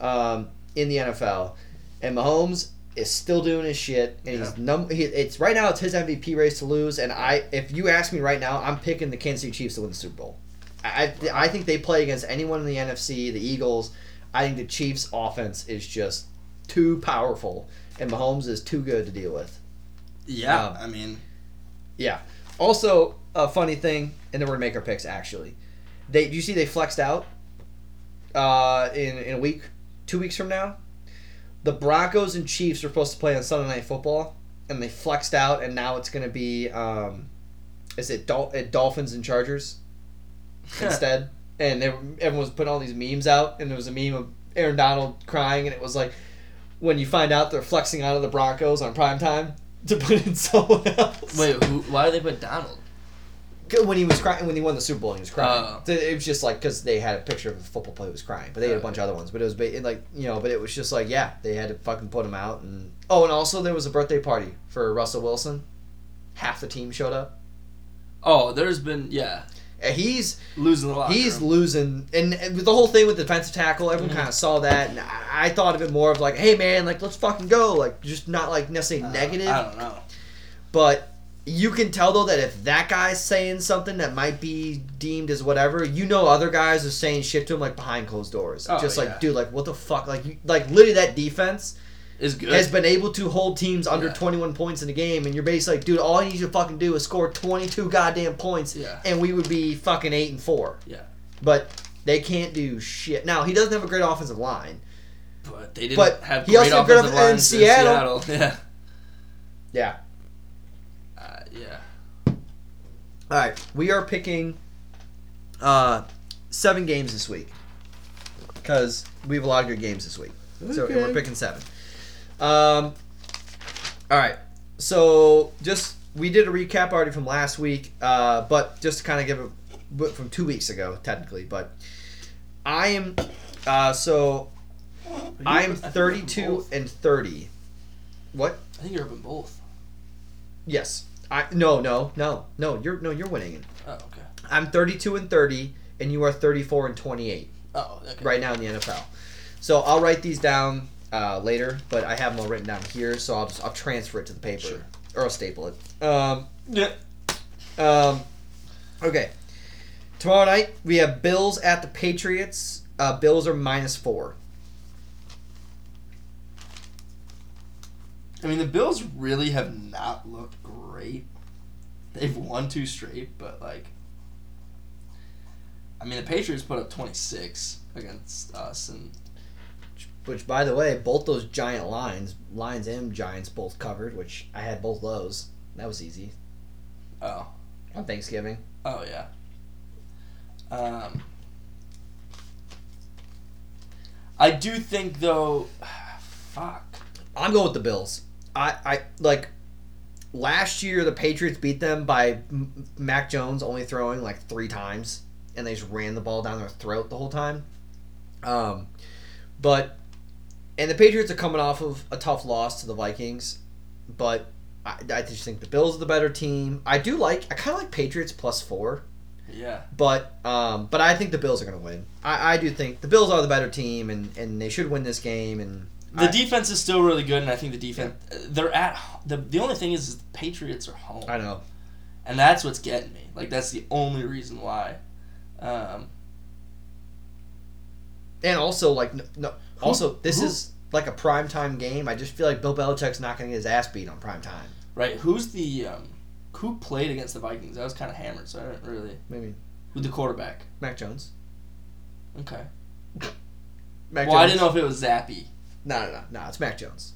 um, in the NFL, and Mahomes is still doing his shit, and he's Yeah. num. He, it's right now it's his MVP race to lose, and I if you ask me right now, I'm picking the Kansas City Chiefs to win the Super Bowl. I I, think they play against anyone in the NFC, the Eagles. I think the Chiefs' offense is just too powerful, and Mahomes is too good to deal with. Yeah, Um, I mean, Yeah. Also, a funny thing, and then we're gonna make our picks. Actually, they do you see they flexed out uh, in in a week, two weeks from now. The Broncos and Chiefs were supposed to play on Sunday Night Football, and they flexed out, and now it's gonna be um, is it Dol- uh, Dolphins and Chargers instead? And they, everyone was putting all these memes out, and there was a meme of Aaron Donald crying, and it was like when you find out they're flexing out of the Broncos on prime time to put in someone else. wait, who, why did they put Donald? when he was crying when he won the Super Bowl, he was crying. Oh. So It was just like because they had a picture of a football player who was crying, but they had a bunch of other ones. But it was ba- like you know, but it was just like yeah, they had to fucking put him out. And oh, and also there was a birthday party for Russell Wilson. Half the team showed up. Oh, there's been yeah he's losing the locker he's room. losing, and, and the whole thing with the defensive tackle, everyone Mhm. kind of saw that, and I, I thought of it more of like, hey man, like let's fucking go, like just not like necessarily Uh, negative. I don't know. but you can tell though that if that guy's saying something that might be deemed as whatever, you know other guys are saying shit to him like behind closed doors. Oh, Just yeah. like, dude, like what the fuck? Like, you, like literally that defense Is good. has been able to hold teams under Yeah. 21 points in a game, and you're basically like, dude, all I need you to fucking do is score 22 goddamn points, Yeah. and we would be fucking eight and four. Yeah. But they can't do shit. Now he doesn't have a great offensive line. but they didn't But have he great also had good offensive in Seattle. in Seattle. Yeah. Yeah. Uh, yeah. All right, we are picking uh, seven games this week because we have a lot of good games this week. So Okay. we're picking seven. Um, all right, so just we did a recap already from last week, uh, but just to kind of give a from two weeks ago technically, but I am uh, so I am I think you're up in 32 and 30. What? I think you're up in both. Yes. I no no no no you're no you're winning. Oh, okay. I'm 32 and 30, and you are 34 and 28 Oh, okay. right now in the NFL. So I'll write these down uh, later, but I have them all written down here, so I'll just, I'll transfer it to the paper Sure. or I'll staple it. Um, Yeah. um, okay. Tomorrow night we have Bills at the Patriots. Uh, Bills are minus four. I mean, the Bills really have not looked great. They've won two straight, but like, I mean, the Patriots put up 26 against us, and Which, by the way, both those giant lines, Lions and Giants, both covered. Which I had both those. That was easy oh, on Thanksgiving. oh yeah. Um, I do think though, fuck. I'm going with the Bills. I, I like last year the Patriots beat them by Mac Jones only throwing like three times, and they just ran the ball down their throat the whole time. Um, but and the Patriots are coming off of a tough loss to the Vikings, but I, I just think the Bills are the better team. I do like I kind of like Patriots plus four, Yeah. but um, but I think the Bills are going to win. I, I do think the Bills are the better team, and and they should win this game. And The I- defense is still really good, and I think the defense. They're at the. The only thing is, is the Patriots are home. I know. and that's what's getting me. Like that's the only reason why. Um, And also, like, no, no also, this who- is like a prime time game. I just feel like Bill Belichick's not going to get his ass beat on prime time. right? Who's the um, who played against the Vikings? That was kind of hammered, so I didn't really. Maybe Who the quarterback? Mac Jones. Okay. Mac well, I didn't know if it was Zappe. No, no, no, no. It's Mac Jones.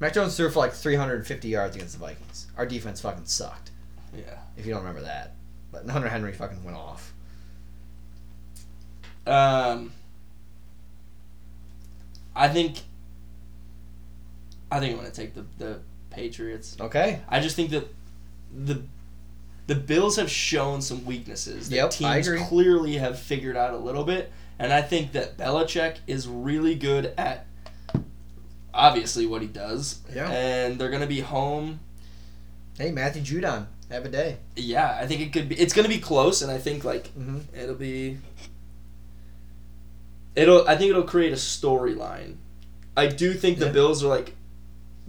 Mac Jones threw for like 350 yards against the Vikings. Our defense fucking sucked. Yeah. If you don't remember that, but Hunter Henry fucking went off. Um. I think. I think I'm gonna take the the Patriots. Okay. I just think that the the Bills have shown some weaknesses that Yep, I teams clearly have figured out a little bit, and I think that Belichick is really good at obviously what he does. Yeah. And they're gonna be home. Hey, Matthew Judon, have a day. Yeah, I think it could be. It's gonna be close, and I think like Mm-hmm. it'll be. It'll. I think it'll create a storyline. I do think the Yeah. Bills are like,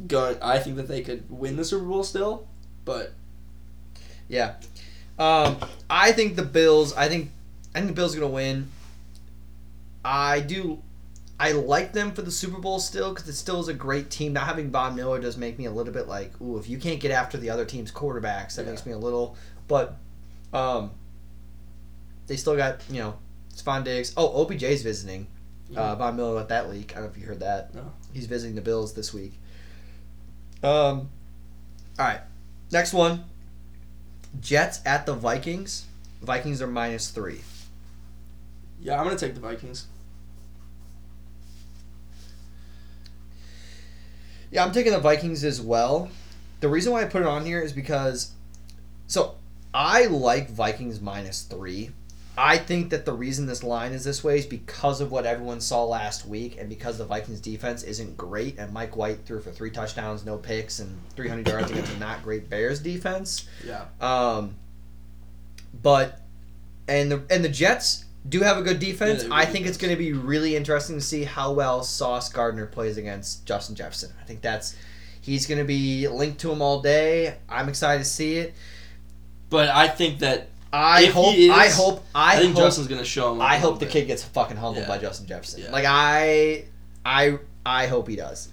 going. I think that they could win the Super Bowl still, but Yeah. Um, I think the Bills. I think I think the Bills are gonna win. I do. I like them for the Super Bowl still because it still is a great team. Not having Von Miller does make me a little bit like, ooh, if you can't get after the other team's quarterbacks, that Yeah. makes me a little. But, um, they still got you know, Stefon Diggs. Oh, OBJ's visiting. Uh, Von Miller let that leak. I don't know if you heard that. No. He's visiting the Bills this week. Um. All right. Next one. Jets at the Vikings. Vikings are minus three. yeah, I'm gonna take the Vikings. Yeah, I'm taking the Vikings as well. The reason why I put it on here is because, so I like Vikings minus three. I think that the reason this line is this way is because of what everyone saw last week, and because the Vikings defense isn't great, and Mike White threw for three touchdowns, no picks, and 300 yards against a not great Bears defense. Yeah. Um, but and the and the Jets do have a good defense. Yeah, I think it's going to be really interesting to see how well Sauce Gardner plays against Justin Jefferson. I think that's He's going to be linked to him all day. I'm excited to see it. But I think that I If hope. is, I hope. I, I, think hope. Justin's gonna show him. I hope the bit. kid gets fucking humbled Yeah. by Justin Jefferson. Yeah. Like I, I, I hope he does.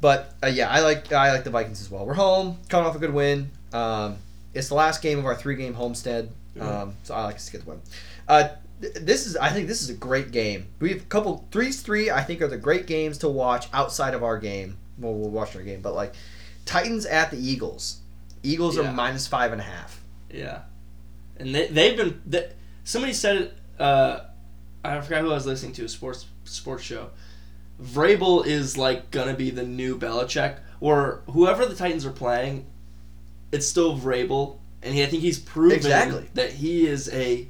But uh, yeah, I like I like the Vikings as well. We're home, coming off a good win. Um, it's the last game of our three game homestead, um, so I like us to get the win. Uh, th- this is I think this is a great game. We have a couple threes three. I think are the great games to watch outside of our game. Well, we'll watch our game, but like Titans at the Eagles. Eagles Yeah. are minus five and a half. Yeah, and they they've been. They, somebody said it. Uh, I forgot who I was listening to a sports sports show. Vrabel is like gonna be the new Belichick, or whoever the Titans are playing. It's still Vrabel, and he, I think he's proven Exactly. that he is a.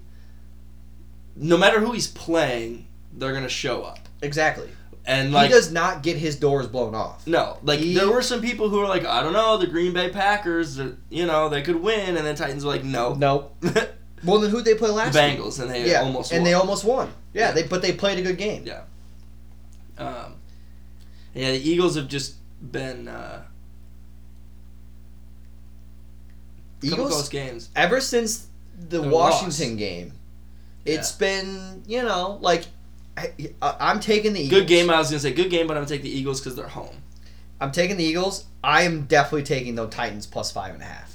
No matter who he's playing, they're gonna show up, Exactly. And like he does not get his doors blown off. No, like He- there were some people who were like, I don't know, the Green Bay Packers, uh, you know, they could win, and then Titans were like, no, No. Well, then who'd they play last? week? Bengals, and they Yeah, almost and won. they almost won. Yeah, Yeah. they but they played a good game. Yeah. Um, yeah, the Eagles have just been uh, couple close Eagles games. ever since the The Washington loss. game, it's been you know like I, I'm taking the Eagles. Good game. I was gonna say good game, but I'm gonna take the Eagles because they're home. I'm taking the Eagles. I am definitely taking the Titans plus five and a half.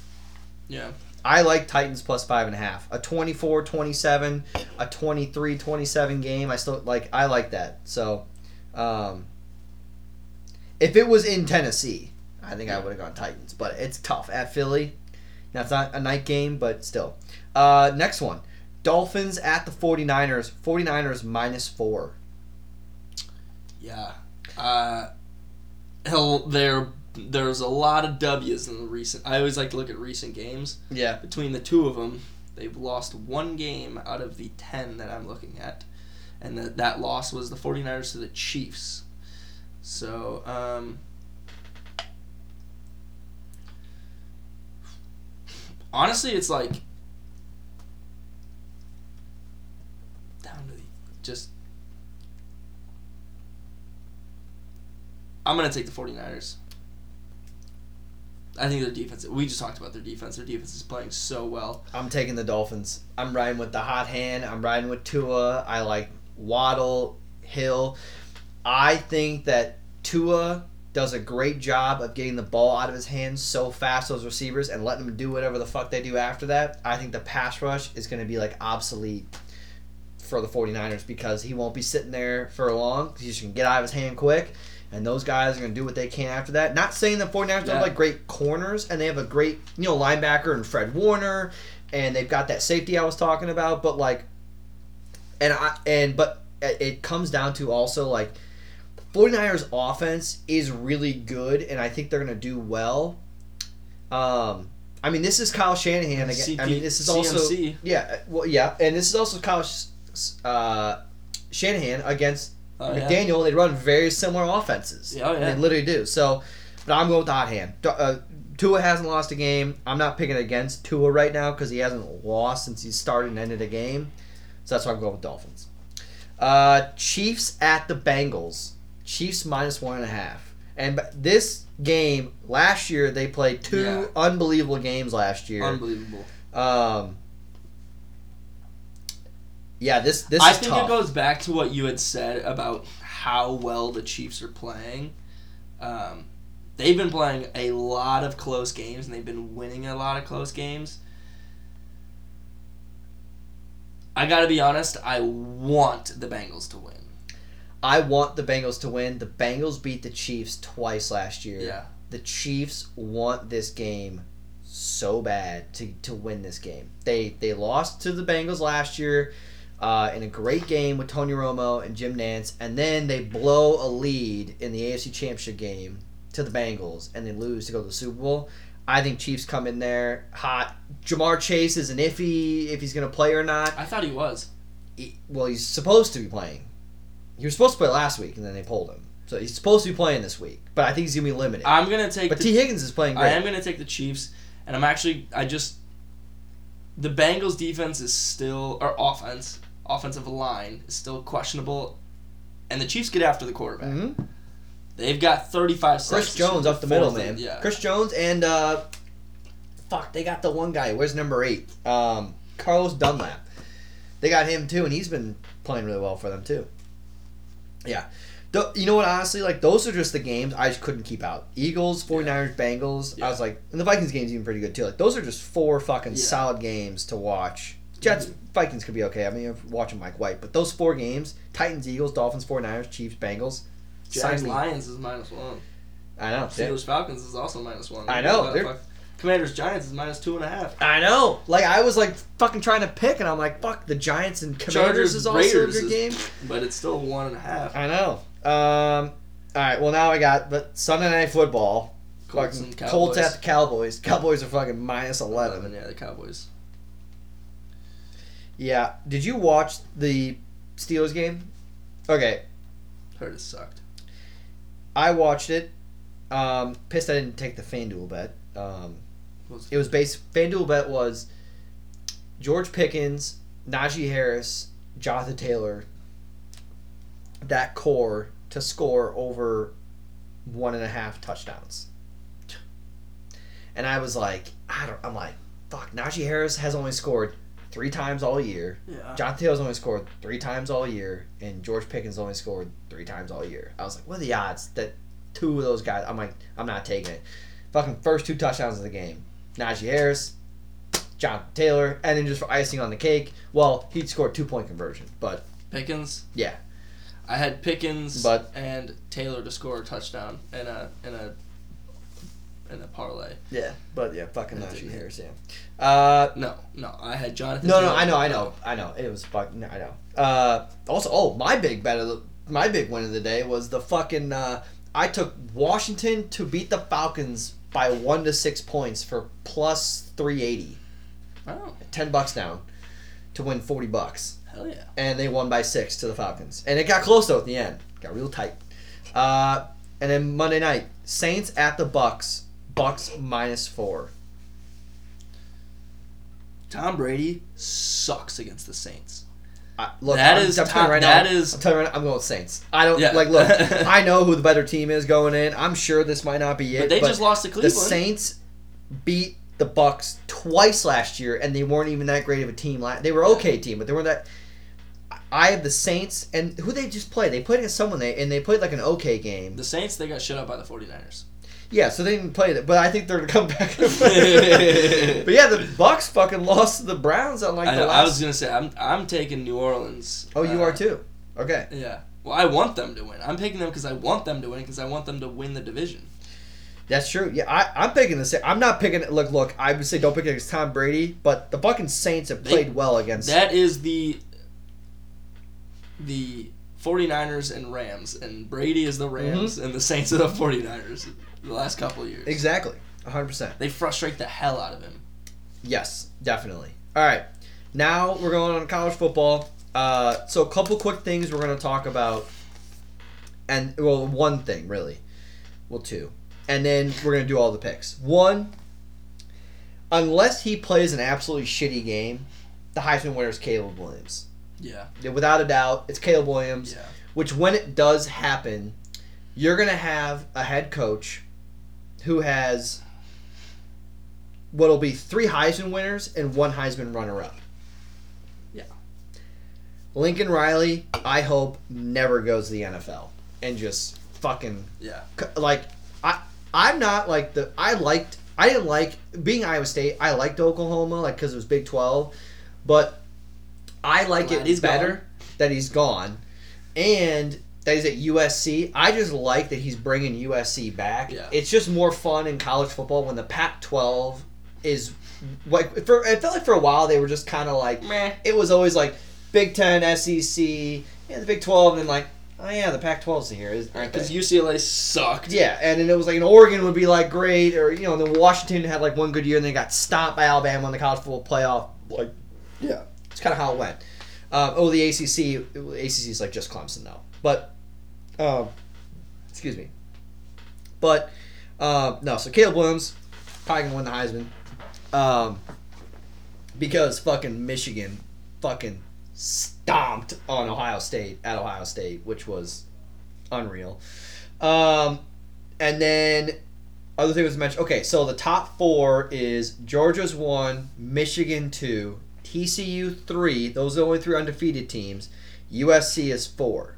Yeah. I like Titans plus five and a half. A 24-27, a 23-27 game. I still like. I like that. So, um, if it was in Tennessee, I think I would have gone Titans. But it's tough at Philly. Now it's not a night game, but still. Uh, next one. Dolphins at the 49ers. 49ers minus four. Yeah. Uh, hell, there there's a lot of W's in the recent. I always like to look at recent games. Yeah. between the two of them, they've lost one game out of the 10 that I'm looking at. And that that loss was the 49ers to the Chiefs. So, um, honestly, it's like down to the just. I'm going to take the 49ers. I think their defense. We just talked about their defense. Their defense is playing so well. I'm taking the Dolphins. I'm riding with the hot hand. I'm riding with Tua. I like Waddle, Hill. I think that Tua does a great job of getting the ball out of his hands so fast, those receivers, and letting them do whatever the fuck they do after that. I think the pass rush is going to be like obsolete for the 49ers because he won't be sitting there for long. He's just going to get out of his hand quick. And those guys are going to do what they can after that. Not saying the 49ers don't have like great corners and they have a great, you know, linebacker and Fred Warner and they've got that safety I was talking about, but like and I and but it comes down to also like 49ers offense is really good and I think they're going to do well. Um I mean, this is Kyle Shanahan again. I mean, this is also CMC. yeah, well, yeah, and this is also Kyle uh, Shanahan against Oh, yeah. They run very similar offenses. Yeah, oh, yeah. They literally do. So, but I'm going with the hot hand. Uh, Tua hasn't lost a game. I'm not picking against Tua right now because he hasn't lost since he started and ended a game. So that's why I'm going with Dolphins. Uh, Chiefs at the Bengals. Chiefs minus one and a half. And this game last year they played two Yeah. unbelievable games last year. Unbelievable. Um, yeah, this this I think tough. it goes back to what you had said about how well the Chiefs are playing. Um, they've been playing a lot of close games and they've been winning a lot of close games. I got to be honest, I want the Bengals to win. I want the Bengals to win. The Bengals beat the Chiefs twice last year. Yeah. The Chiefs want this game so bad to, to win this game. They they lost to the Bengals last year uh, in a great game with Tony Romo and Jim Nantz, and then they blow a lead in the AFC Championship game to the Bengals, and they lose to go to the Super Bowl. I think Chiefs come in there hot. Ja'Marr Chase is an iffy if he's going to play or not. I thought he was. He- well, he's supposed to be playing. He was supposed to play last week, and then they pulled him. So he's supposed to be playing this week, but I think he's gonna be limited. I'm going to take but the Tee Higgins is playing I am going to take the Chiefs, and I'm actually I just the Bengals defense is still or offense offensive line is still questionable, and the Chiefs get after the quarterback. Mhm. They've got 35 sacks. Chris. Jones up the middle, man. Yeah. Chris Jones and uh, fuck, they got the one guy. Where's number eight? Um, Carlos Dunlap. They got him too, and he's been playing really well for them too. Yeah. Th- You know what? Honestly, like those are just the games I just couldn't keep out. Eagles, 49ers, Bengals. I was like, and the Vikings game's even pretty good too. Like those are just four fucking Yeah. solid games to watch. Jets, Vikings could be okay. I mean, I'm watching Mike White, but those four games: Titans, Eagles, Dolphins, 49ers, Chiefs, Bengals. Jags. Lions is minus one. I know. Steelers Falcons is also minus one. I know, they're- Commanders Giants is minus two and a half. I know. Like I was like fucking trying to pick, and I'm like, fuck. The Giants and Commanders Chargers, is also Raiders a good is- game. But it's still one and a half. I know. Um. All right. Well, now I got but Sunday night football. Colts Colts at the Cowboys. Cowboys are fucking minus eleven. Yeah, the Cowboys. Yeah. Did you watch the Steelers game? Okay, Heard it sucked. I watched it. Um, pissed I didn't take the FanDuel bet. Um, Was- it was based. FanDuel bet was George Pickens, Najee Harris, Jonathan Taylor. That core to score over one and a half touchdowns. And I was like, I don't. I'm like, fuck. Najee Harris has only scored three times all year. Yeah. Jonathan Taylor's only scored three times all year, and George Pickens only scored three times all year. I was like, what are the odds that two of those guys? I'm like, I'm not taking it. Fucking first two touchdowns of the game, Najee Harris, Jonathan Taylor, and then just for icing on the cake, well, he'd scored two point conversion, but Pickens. Yeah. I had Pickens But- and Taylor to score a touchdown in a in a in a parlay. yeah, but yeah, fucking Najee Harris, yeah. Uh, No, no, I had Jonathan. no, no. I know, I know, I know. It was fucking, no, I know. Uh, also, oh, my big bet of the, my big win of the day was the fucking. Uh, I took Washington to beat the Falcons by one to six points for plus three eighty. Oh, Ten bucks down to win forty bucks, hell yeah. and they won by six to the Falcons, and it got close though at the end. Got real tight. Uh, and then Monday night, Saints at the Bucs. Bucs minus four. Tom Brady sucks against the Saints. I, look, That I'm, is I'm top- right that now. is- I'm telling you right now. I'm going with Saints. I don't Yeah. like. Look, I know who the better team is going in. I'm sure this might not be it. But they just lost to Cleveland. the Saints beat the Bucs twice last year, and they weren't even that great of a team. La- They were okay team, but they weren't that. I have the Saints, and who they just played? They played against someone they and they played like an okay game. The Saints they got shut out by the 49ers. Yeah, so they didn't play that, but I think they're gonna come back. and play. but yeah, the Bucs fucking lost to the Browns on like I, the know, last. I was gonna say I'm I'm taking New Orleans. oh, you uh, are too. Okay. Yeah. Well, I want them to win. I'm picking them because I want them to win because I want them to win the division. That's true. Yeah, I, I'm picking the. same. I'm not picking. It. Look, look. I would say don't pick against Tom Brady, but the fucking Saints have They- played well against. That is the the 49ers and Rams, and Brady is the Rams, and the Saints are the 49ers. The last couple of years, exactly. 100. percent they frustrate the hell out of him. Yes, definitely. All right. Now we're going on college football. Uh, so a couple quick things we're going to talk about, and well, one thing really, well, two, and then we're going to do all the picks. One, unless he plays an absolutely shitty game, the Heisman winner is Caleb Williams. Yeah. Yeah, Without a doubt, it's Caleb Williams. Yeah. Which, when it does happen, you're going to have a head coach who has what'll be three Heisman winners and one Heisman runner up. Yeah. Lincoln Riley, I hope, never goes to the NFL and just fucking Yeah. like I I'm not like the I liked I didn't like being Iowa State. I liked Oklahoma like because it was Big Twelve, but I like Glad it he's better gone. that he's gone, and that he's at USC. I just like that he's bringing USC back. Yeah. It's just more fun in college football when the Pac-12 is like for it felt like for a while they were just kind of like Meh. it was always like Big Ten, SEC, yeah, the Big Twelve, and then like oh yeah, the Pac-12's here, is- aren't they? Because UCLA sucked. Yeah, and then it was like, an Oregon would be like great, or you know, and then Washington had like one good year, and they got stomped by Alabama in the college football playoff. Like, yeah, it's kind of how it went. Um, oh, the ACC, ACC is like just Clemson though, but, um, excuse me, but um, no. So Caleb Williams probably gonna win the Heisman, um, because fucking Michigan, fucking stomped on Ohio State at Ohio State, which was unreal. Um, and then other thing was mentioned. Okay, so the top four is Georgia's one, Michigan two, TCU three. Those are the only three undefeated teams. USC is four,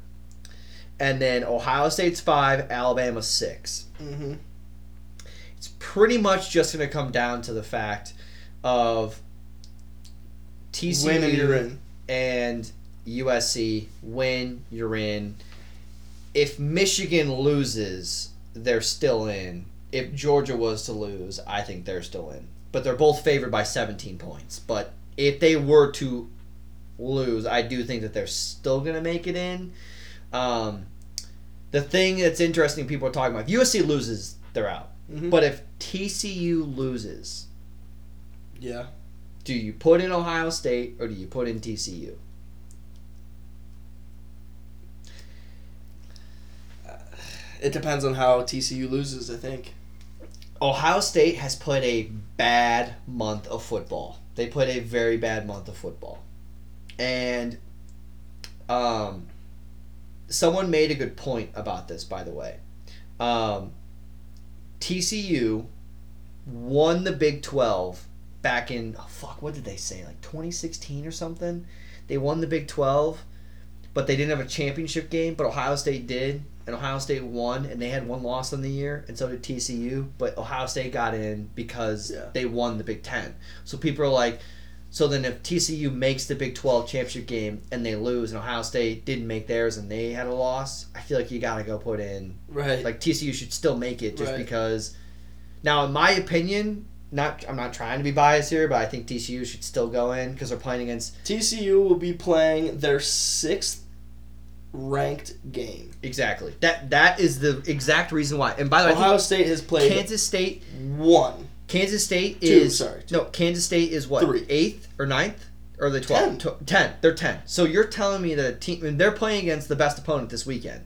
and then Ohio State's five, Alabama six. Mm-hmm. It's pretty much just going to come down to the fact of TCU Win and you're in. and USC win, you're in. If Michigan loses, they're still in. If Georgia was to lose, I think they're still in. But they're both favored by 17 points. But if they were to lose, I do think that they're still going to make it in. Um, the thing that's interesting, people are talking about, if USC loses, they're out. Mhm. But if TCU loses, Yeah. do you put in Ohio State or do you put in TCU? It depends on how TCU loses. I think. Ohio State has put a bad month of football. They put a very bad month of football. And um someone made a good point about this by the way. Um TCU won the Big 12 back in oh fuck what did they say like 2016 or something. They won the Big 12 but they didn't have a championship game, but Ohio State did, and Ohio State won, and they had one loss on the year, and so did TCU. But Ohio State got in because Yeah. they won the Big Ten. So people are like, so then if TCU makes the Big Twelve championship game and they lose, and Ohio State didn't make theirs and they had a loss, I feel like you gotta go put in Right. like TCU should still make it just Right. because. Now, in my opinion, not I'm not trying to be biased here, but I think TCU should still go in because they're playing against TCU will be playing their sixth ranked game. exactly that. That is the exact reason why. And by the way, Ohio State has played Kansas State. one. Kansas State Two, is sorry, two. no. Kansas State is what Three. eighth or ninth or the twelve? Ten. Ten. They're ten. So you're telling me that a team and they're playing against the best opponent this weekend,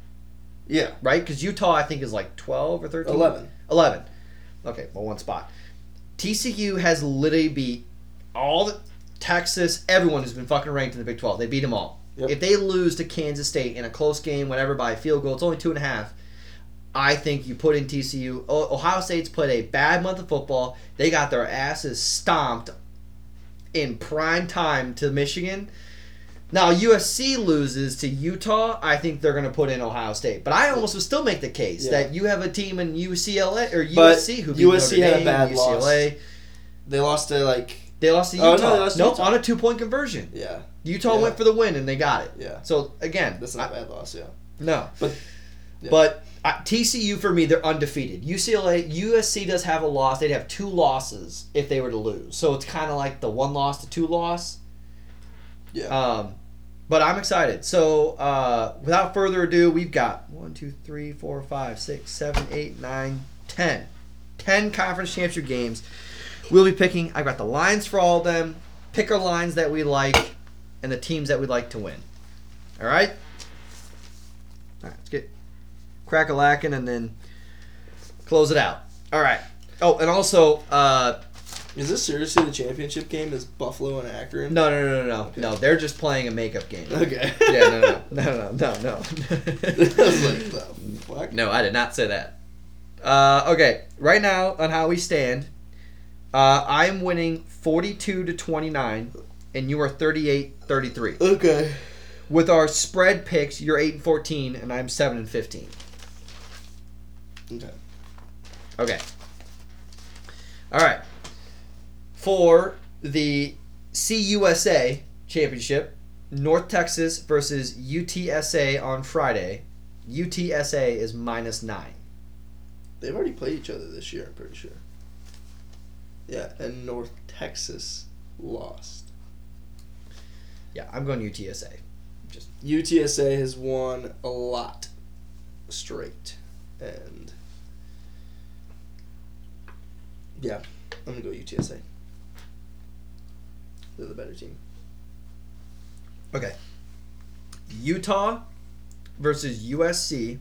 Yeah. right? Because Utah, I think, is like twelve or thirteen. Eleven. 11. Okay, well, one spot. TCU has literally beat all the Texas, everyone who's been fucking ranked in the Big 12. They beat them all. Yep. If they lose to Kansas State in a close game, whatever, by a field goal, it's only two and a half. I think you put in TCU. Ohio State's played a bad month of football. They got their asses stomped in prime time to Michigan. Now USC loses to Utah. I think they're going to put in Ohio State, but I almost would still make the case Yeah. that you have a team in UCLA or But USC who beat USC Notre had a bad UCLA. They lost to like They lost to Oh, no, Utah. lost nope, Utah. on a two point conversion. yeah Utah Yeah. went for the win and they got it. yeah. So again, That's not a bad loss. Yeah. no, But- yeah. but uh, TCU for me, they're undefeated. UCLA, USC does have a loss. They'd have two losses if they were to lose. So it's kind of like the one loss to two loss. Yeah. Um, but I'm excited. So uh, without further ado, we've got one, two, three, four, five, six, seven, eight, nine, ten. Ten conference championship games. We'll be picking. I've got the lines for all of them. Pick our lines that we like, and the teams that we'd like to win. All right. All right. Let's get crack a lacking and then close it out. All right. Oh, and also, uh, Is this seriously the championship game? Is Buffalo and Akron? no, no, no, no, no, no. They're just playing a makeup game. Okay. yeah, no, no, no, no, no, no. I was like, the fuck? no, I did not say that. Uh, okay, right now on how we stand, uh, I'm winning 42 to 29, and you are 38 33. Okay. With our spread picks, you're 8 and 14, and I'm 7 and 15. Okay. Okay. All right. For the CUSA championship, North Texas versus UTSA on Friday. UTSA is minus nine. They've already played each other this year. I'm pretty sure. Yeah, and North Texas lost. Yeah, I'm going UTSA. Just UTSA has won a lot straight, and yeah, I'm gonna go UTSA. They're the better team. Okay. Utah versus USC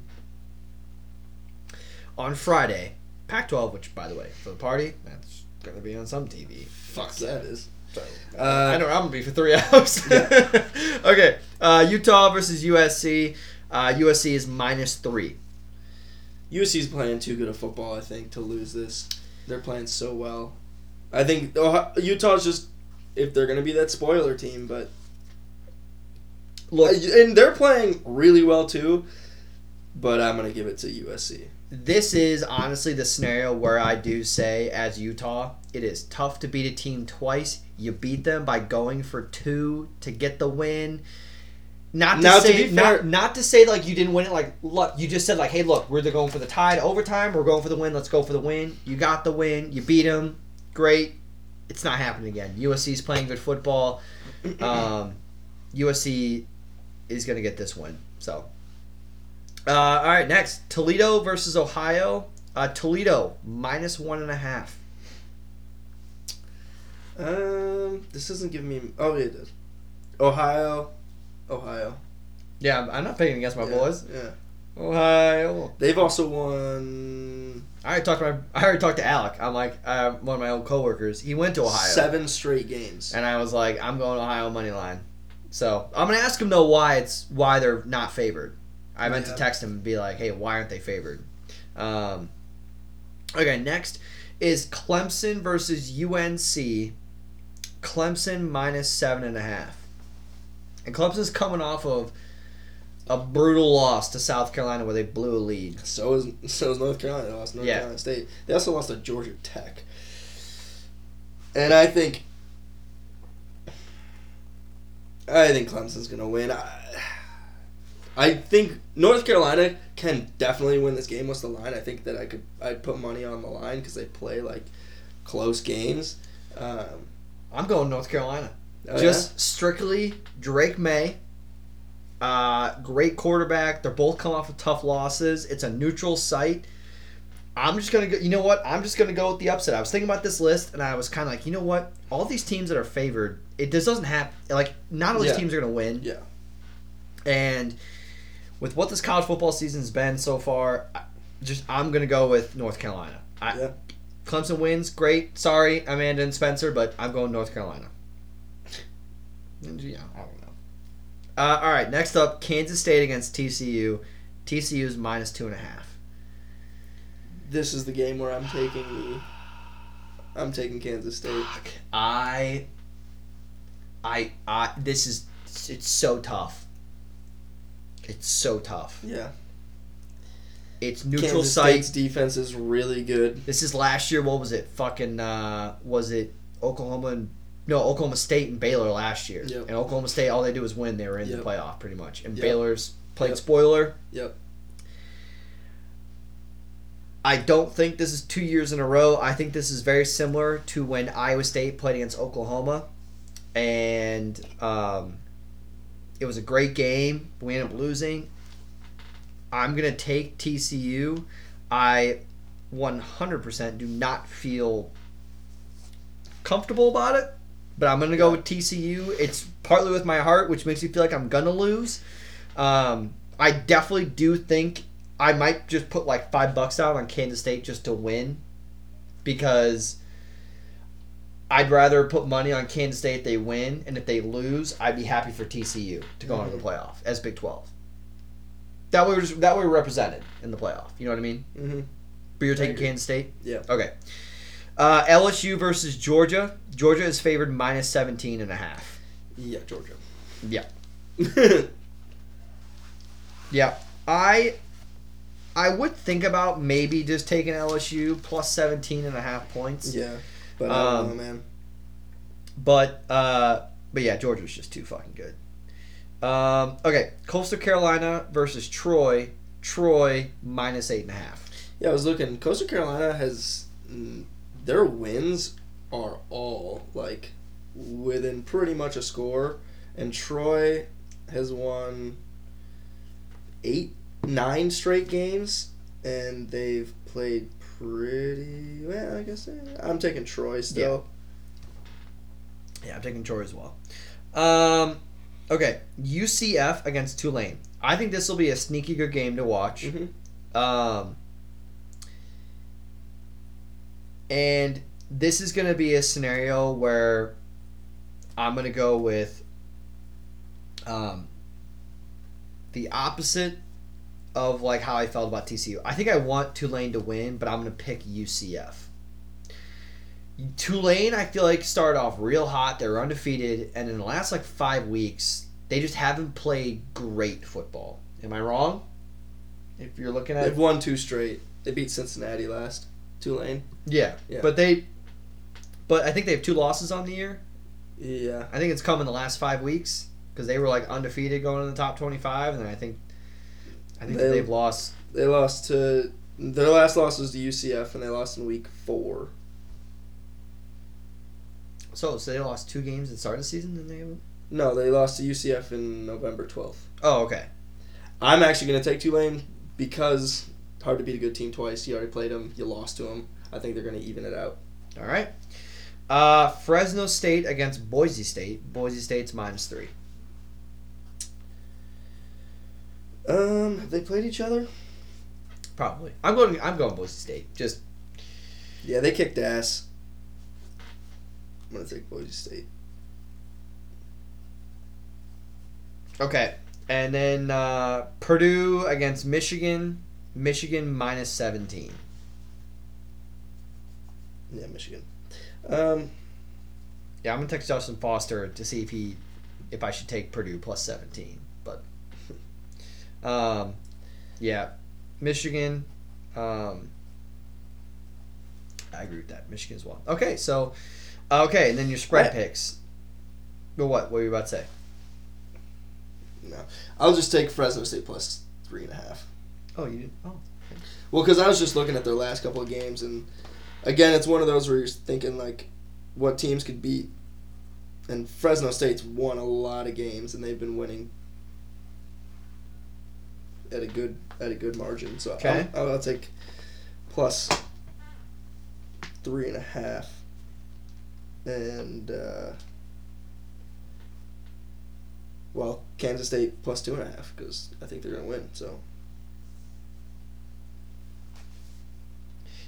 on Friday. Pac 12, which, by the way, for the party, that's going to be on some TV. Fuck that is. Uh, I know I'm gonna be for three hours. okay, uh, Utah versus USC. Uh, USC is minus three. USC's playing too good of football, I think, to lose this. They're playing so well. I think Ohio, Utah's just if they're gonna be that spoiler team, but Look, and they're playing really well too. But I'm gonna give it to USC. this is honestly the scenario where I do say, as Utah, it is tough to beat a team twice. You beat them by going for two to get the win. Not to Now, to say, be fair- not, not to say like you didn't win it. Like, look, you just said like, hey, look, we're going for the tie to overtime. We're going for the win. Let's go for the win. You got the win. You beat them. Great. It's not happening again. USC's playing good football. Um, USC is going to get this win. So, uh, all right, next Toledo versus Ohio. Uh, Toledo minus one and a half. Um, this doesn't give me. Oh, yeah, it does. Ohio, Ohio. Yeah, I'm- not picking against my Yeah, boys. Yeah, Ohio. they've also won I already talked to my. I already talked to Alec. I'm like uh, one of my old coworkers. He went to Ohio, seven straight games. and I was like, I'm going to Ohio money line. So I'm gonna ask him though why it's why they're not favored. I meant Yeah. to text him and be like, hey, why aren't they favored? Um, okay, next is Clemson versus UNC. Clemson minus seven and a half, and Clemson's coming off of a brutal loss to South Carolina where they blew a lead. So is so is North Carolina. They lost North Yeah. Carolina State. They also lost to Georgia Tech. And I think I think Clemson's gonna win. I, I think North Carolina can definitely win this game. What's the line? I think that I could I'd put money on the line because they play like close games. Um, I'm going North Carolina. Oh, just strictly Drake Maye. Uh, great quarterback. They're both come off of tough losses. It's a neutral site. I'm just gonna go. You know what? I'm just gonna go with the upset. I was thinking about this list, and I was kind of like, you know what? All these teams that are favored, it just doesn't happen. Like, not all these Yeah. teams are gonna win. Yeah. And with what this college football season's been so far, I- just I'm gonna go with North Carolina. I, Yeah. Clemson wins. Great. Sorry, Amanda and Spencer, but I'm going North Carolina. And, yeah, I don't know. Uh, all right, next up, Kansas State against TCU. TCU is minus two and a half. This is the game where I'm taking the. I'm taking Kansas State. I, I, I. This is it's so tough. It's so tough. Yeah. It's neutral Kansas site. State's defense is really good. This is last year. What was it? Fucking uh, was it Oklahoma and no Oklahoma State and Baylor last year? Yep. And Oklahoma State, all they do is win. They were in Yep. the playoff pretty much. And Yep. Baylor's played spoiler. Yep. I don't think this is two years in a row. I think this is very similar to when Iowa State played against Oklahoma, and um, it was a great game. We ended up losing. I'm gonna take TCU. I 100% do not feel comfortable about it, but I'm gonna go with TCU. It's partly with my heart, which makes me feel like I'm gonna lose. Um, I definitely do think I might just put like five bucks down on Kansas State just to win, because I'd rather put money on Kansas State if they win, and if they lose, I'd be happy for TCU to go into the playoff as Big Twelve. That way, we're just, that way we're represented in the playoff. You know what I mean? Mm-hmm. But you're taking. Kansas State. Yeah. Okay. Uh, LSU versus Georgia. Georgia is favored minus 17 and a half. Yeah, Georgia. Yeah. yeah. I I would think about maybe just taking LSU plus 17 and a half points. Yeah. But I don't Um, know, man. But uh but yeah, Georgia's just too fucking good. Um okay, Coastal Carolina versus Troy. Troy minus eight and a half. Yeah, I was looking. Coastal Carolina has mm, their wins are all like within pretty much a score, and Troy has won eight, nine straight games, and they've played pretty well. I guess eh, I'm taking Troy still. Yeah, I'm taking Troy as well. Um okay, UCF against Tulane. I think this will be a sneaky good game to watch. Mhm. Um, and this is going to be a scenario where I'm going to go with um, the opposite of like how I felt about TCU. I think I want Tulane to win, but I'm gonna pick UCF. Tulane, I feel like started off real hot. They were undefeated, and in the last like five weeks, they just haven't played great football. Am I wrong? If you're looking at it They've won two straight. They beat Cincinnati last. Tulane. Yeah, Yeah. but they, but I think they have two losses on the year. Yeah. I think it's come in the last five weeks because they were like undefeated going in the top twenty-five, and then I think, I think that They- they've lost. They lost to their last loss was to UCF and they lost in week four. So, so they lost two games at the start of the season, and they. No, they lost to UCF in November twelfth. Oh, okay. I'm actually gonna take Tulane because hard to beat a good team twice. You already played them. You lost to them. I think they're gonna even it out. All right. Uh, Fresno State against Boise State. Boise State's minus three. Um, have they played each other? Probably. I'm going. I'm going Boise State. Just Yeah, they kicked ass. I'm gonna take Boise State. okay. And then uh, Purdue against Michigan. Michigan minus seventeen. Yeah, Michigan. Um, Yeah, I'm gonna text Justin Foster to see if he, if I should take Purdue plus seventeen. But, um, yeah, Michigan. Um, I agree with that. Michigan as well. Okay, so, okay, and then your spread Yeah. picks. But what? What were you about to say? no, I'll just take Fresno State plus three and a half. Oh, you did. Oh, Well, because I was just looking at their last couple of games, and again, it's one of those where you're thinking like, what teams could beat. And Fresno State's won a lot of games, and they've been winning at a good at a good margin. So Okay. I'll, I'll take plus three and a half, and uh, well, Kansas State plus two and a half because I think they're gonna win. So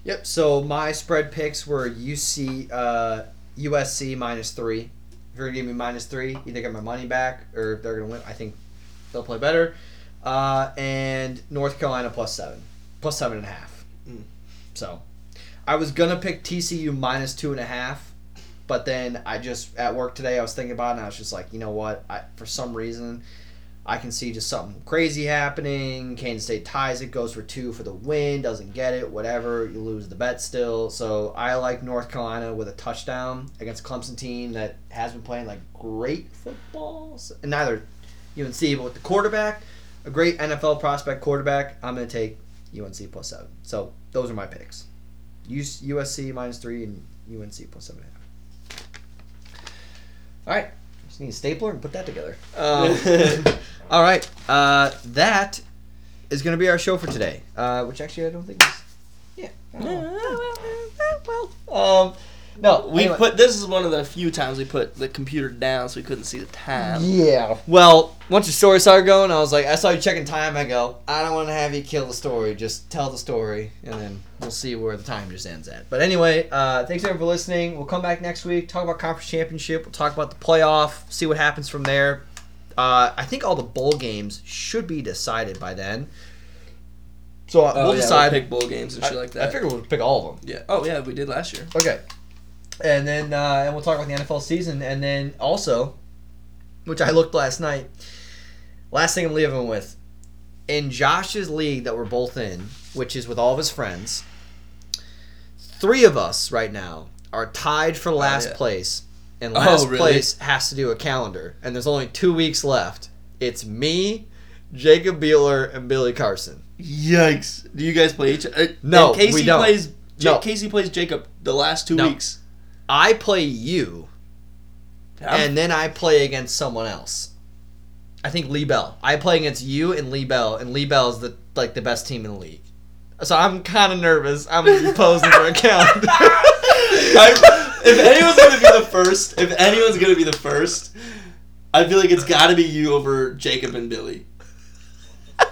Yep. So my spread picks were UC, uh, USC minus three. If you're gonna give me minus three, either get my money back or if they're gonna win, I think they'll play better. Uh, and North Carolina plus seven, plus seven and a half. Mm. So I was gonna pick TCU minus two and a half, but then I just at work today I was thinking about it and I was just like, you know what? I for some reason I can see just something crazy happening. Kansas State ties it, goes for two for the win, doesn't get it, whatever. You lose the bet still. So I like North Carolina with a touchdown against Clemson team that has been playing like great football. And neither UNC, but with the quarterback, a great NFL prospect quarterback, I'm going to take UNC plus seven. So those are my picks. US- USC minus three and UNC plus seven and a half. All right. Just need a stapler and put that together. Um, all right. Uh, that is going to be our show for today. Uh, which actually I don't think is. Yeah. Well, um, no. We anyway. put this is one of the few times we put the computer down so we couldn't see the time. Yeah. Well, once your story started going, I was like, I saw you checking time. I go, I don't want to have you kill the story. Just tell the story, and then we'll see where the time just ends at. But anyway, uh, thanks everyone for listening. We'll come back next week, talk about conference championship. We'll talk about the playoff, see what happens from there. Uh, I think all the bowl games should be decided by then. So uh, Oh, we'll yeah, decide. pick bowl games and shit like that. I figure we'll pick all of them. yeah. Oh yeah, we did last year. Okay. And then uh, and we'll talk about the NFL season, and then also, which I looked last night. Last thing I'm leaving with, in Josh's league that we're both in, which is with all of his friends, three of us right now are tied for last yeah. place, and Oh, last really? place has to do a calendar, and there's only two weeks left. It's me, Jacob Beeler, and Billy Carson. Yikes! Do you guys play each? Uh, No, Casey we don't. plays. No. Casey plays Jacob the last two No. weeks. I play you, I'm- and then I play against someone else. I think Lee Bell. I play against you and Lee Bell, and Lee Bell is the like the best team in the league. So I'm kind of nervous. I'm posing for a calendar. I- if anyone's gonna be the first, if anyone's gonna be the first, I feel like it's got to be you over Jacob and Billy.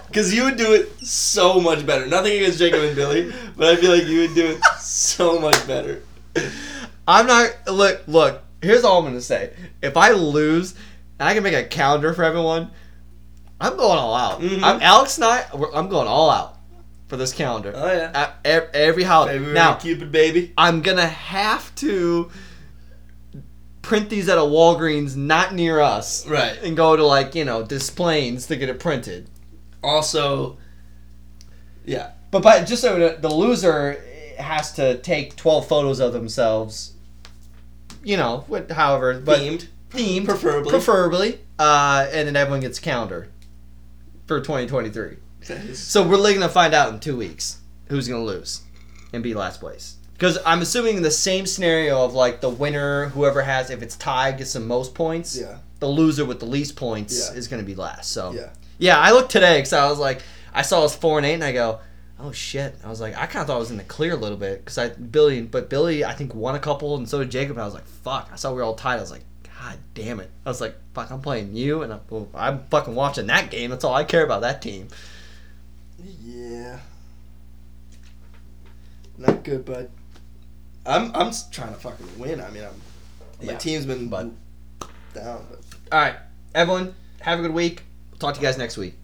Because you would do it so much better. Nothing against Jacob and Billy, but I feel like you would do it so much better. I'm not look look. Here's all I'm gonna say. If I lose, and I can make a calendar for everyone. I'm going all out. Mhm. I'm, Alex and I, I'm going all out for this calendar. Oh yeah. At every holiday. February Now, Cupid baby. I'm gonna have to print these at a Walgreens not near us, Right. and go to like you know Des Plaines to get it printed. Also, yeah. But by just so the loser has to take 12 photos of themselves. You know, with, however, but Themed. themed Preferably. preferably, uh, and then everyone gets a calendar for 2023. That is- So we're looking to find out in two weeks who's gonna lose and be last place. Because I'm assuming the same scenario of like the winner, whoever has, if it's tied, gets the most points. Yeah. The loser with the least points Yeah. is gonna be last. So Yeah. yeah, I looked today because I was like, I saw it was four and eight, and I go, oh shit. I was like, I kind of thought I was in the clear a little bit because I Billy, but Billy, I think won a couple, and so did Jacob. And I was like, fuck. I saw we were all tied. I was like, god damn it. I was like, fuck. I'm playing you, and I'm, well, I'm fucking watching that game. That's all I care about that team. Yeah. Not good, bud. I'm I'm trying to fucking win. I mean, I'm my Yeah, team's been but- down, but All right, everyone, have a good week. Talk to you guys next week.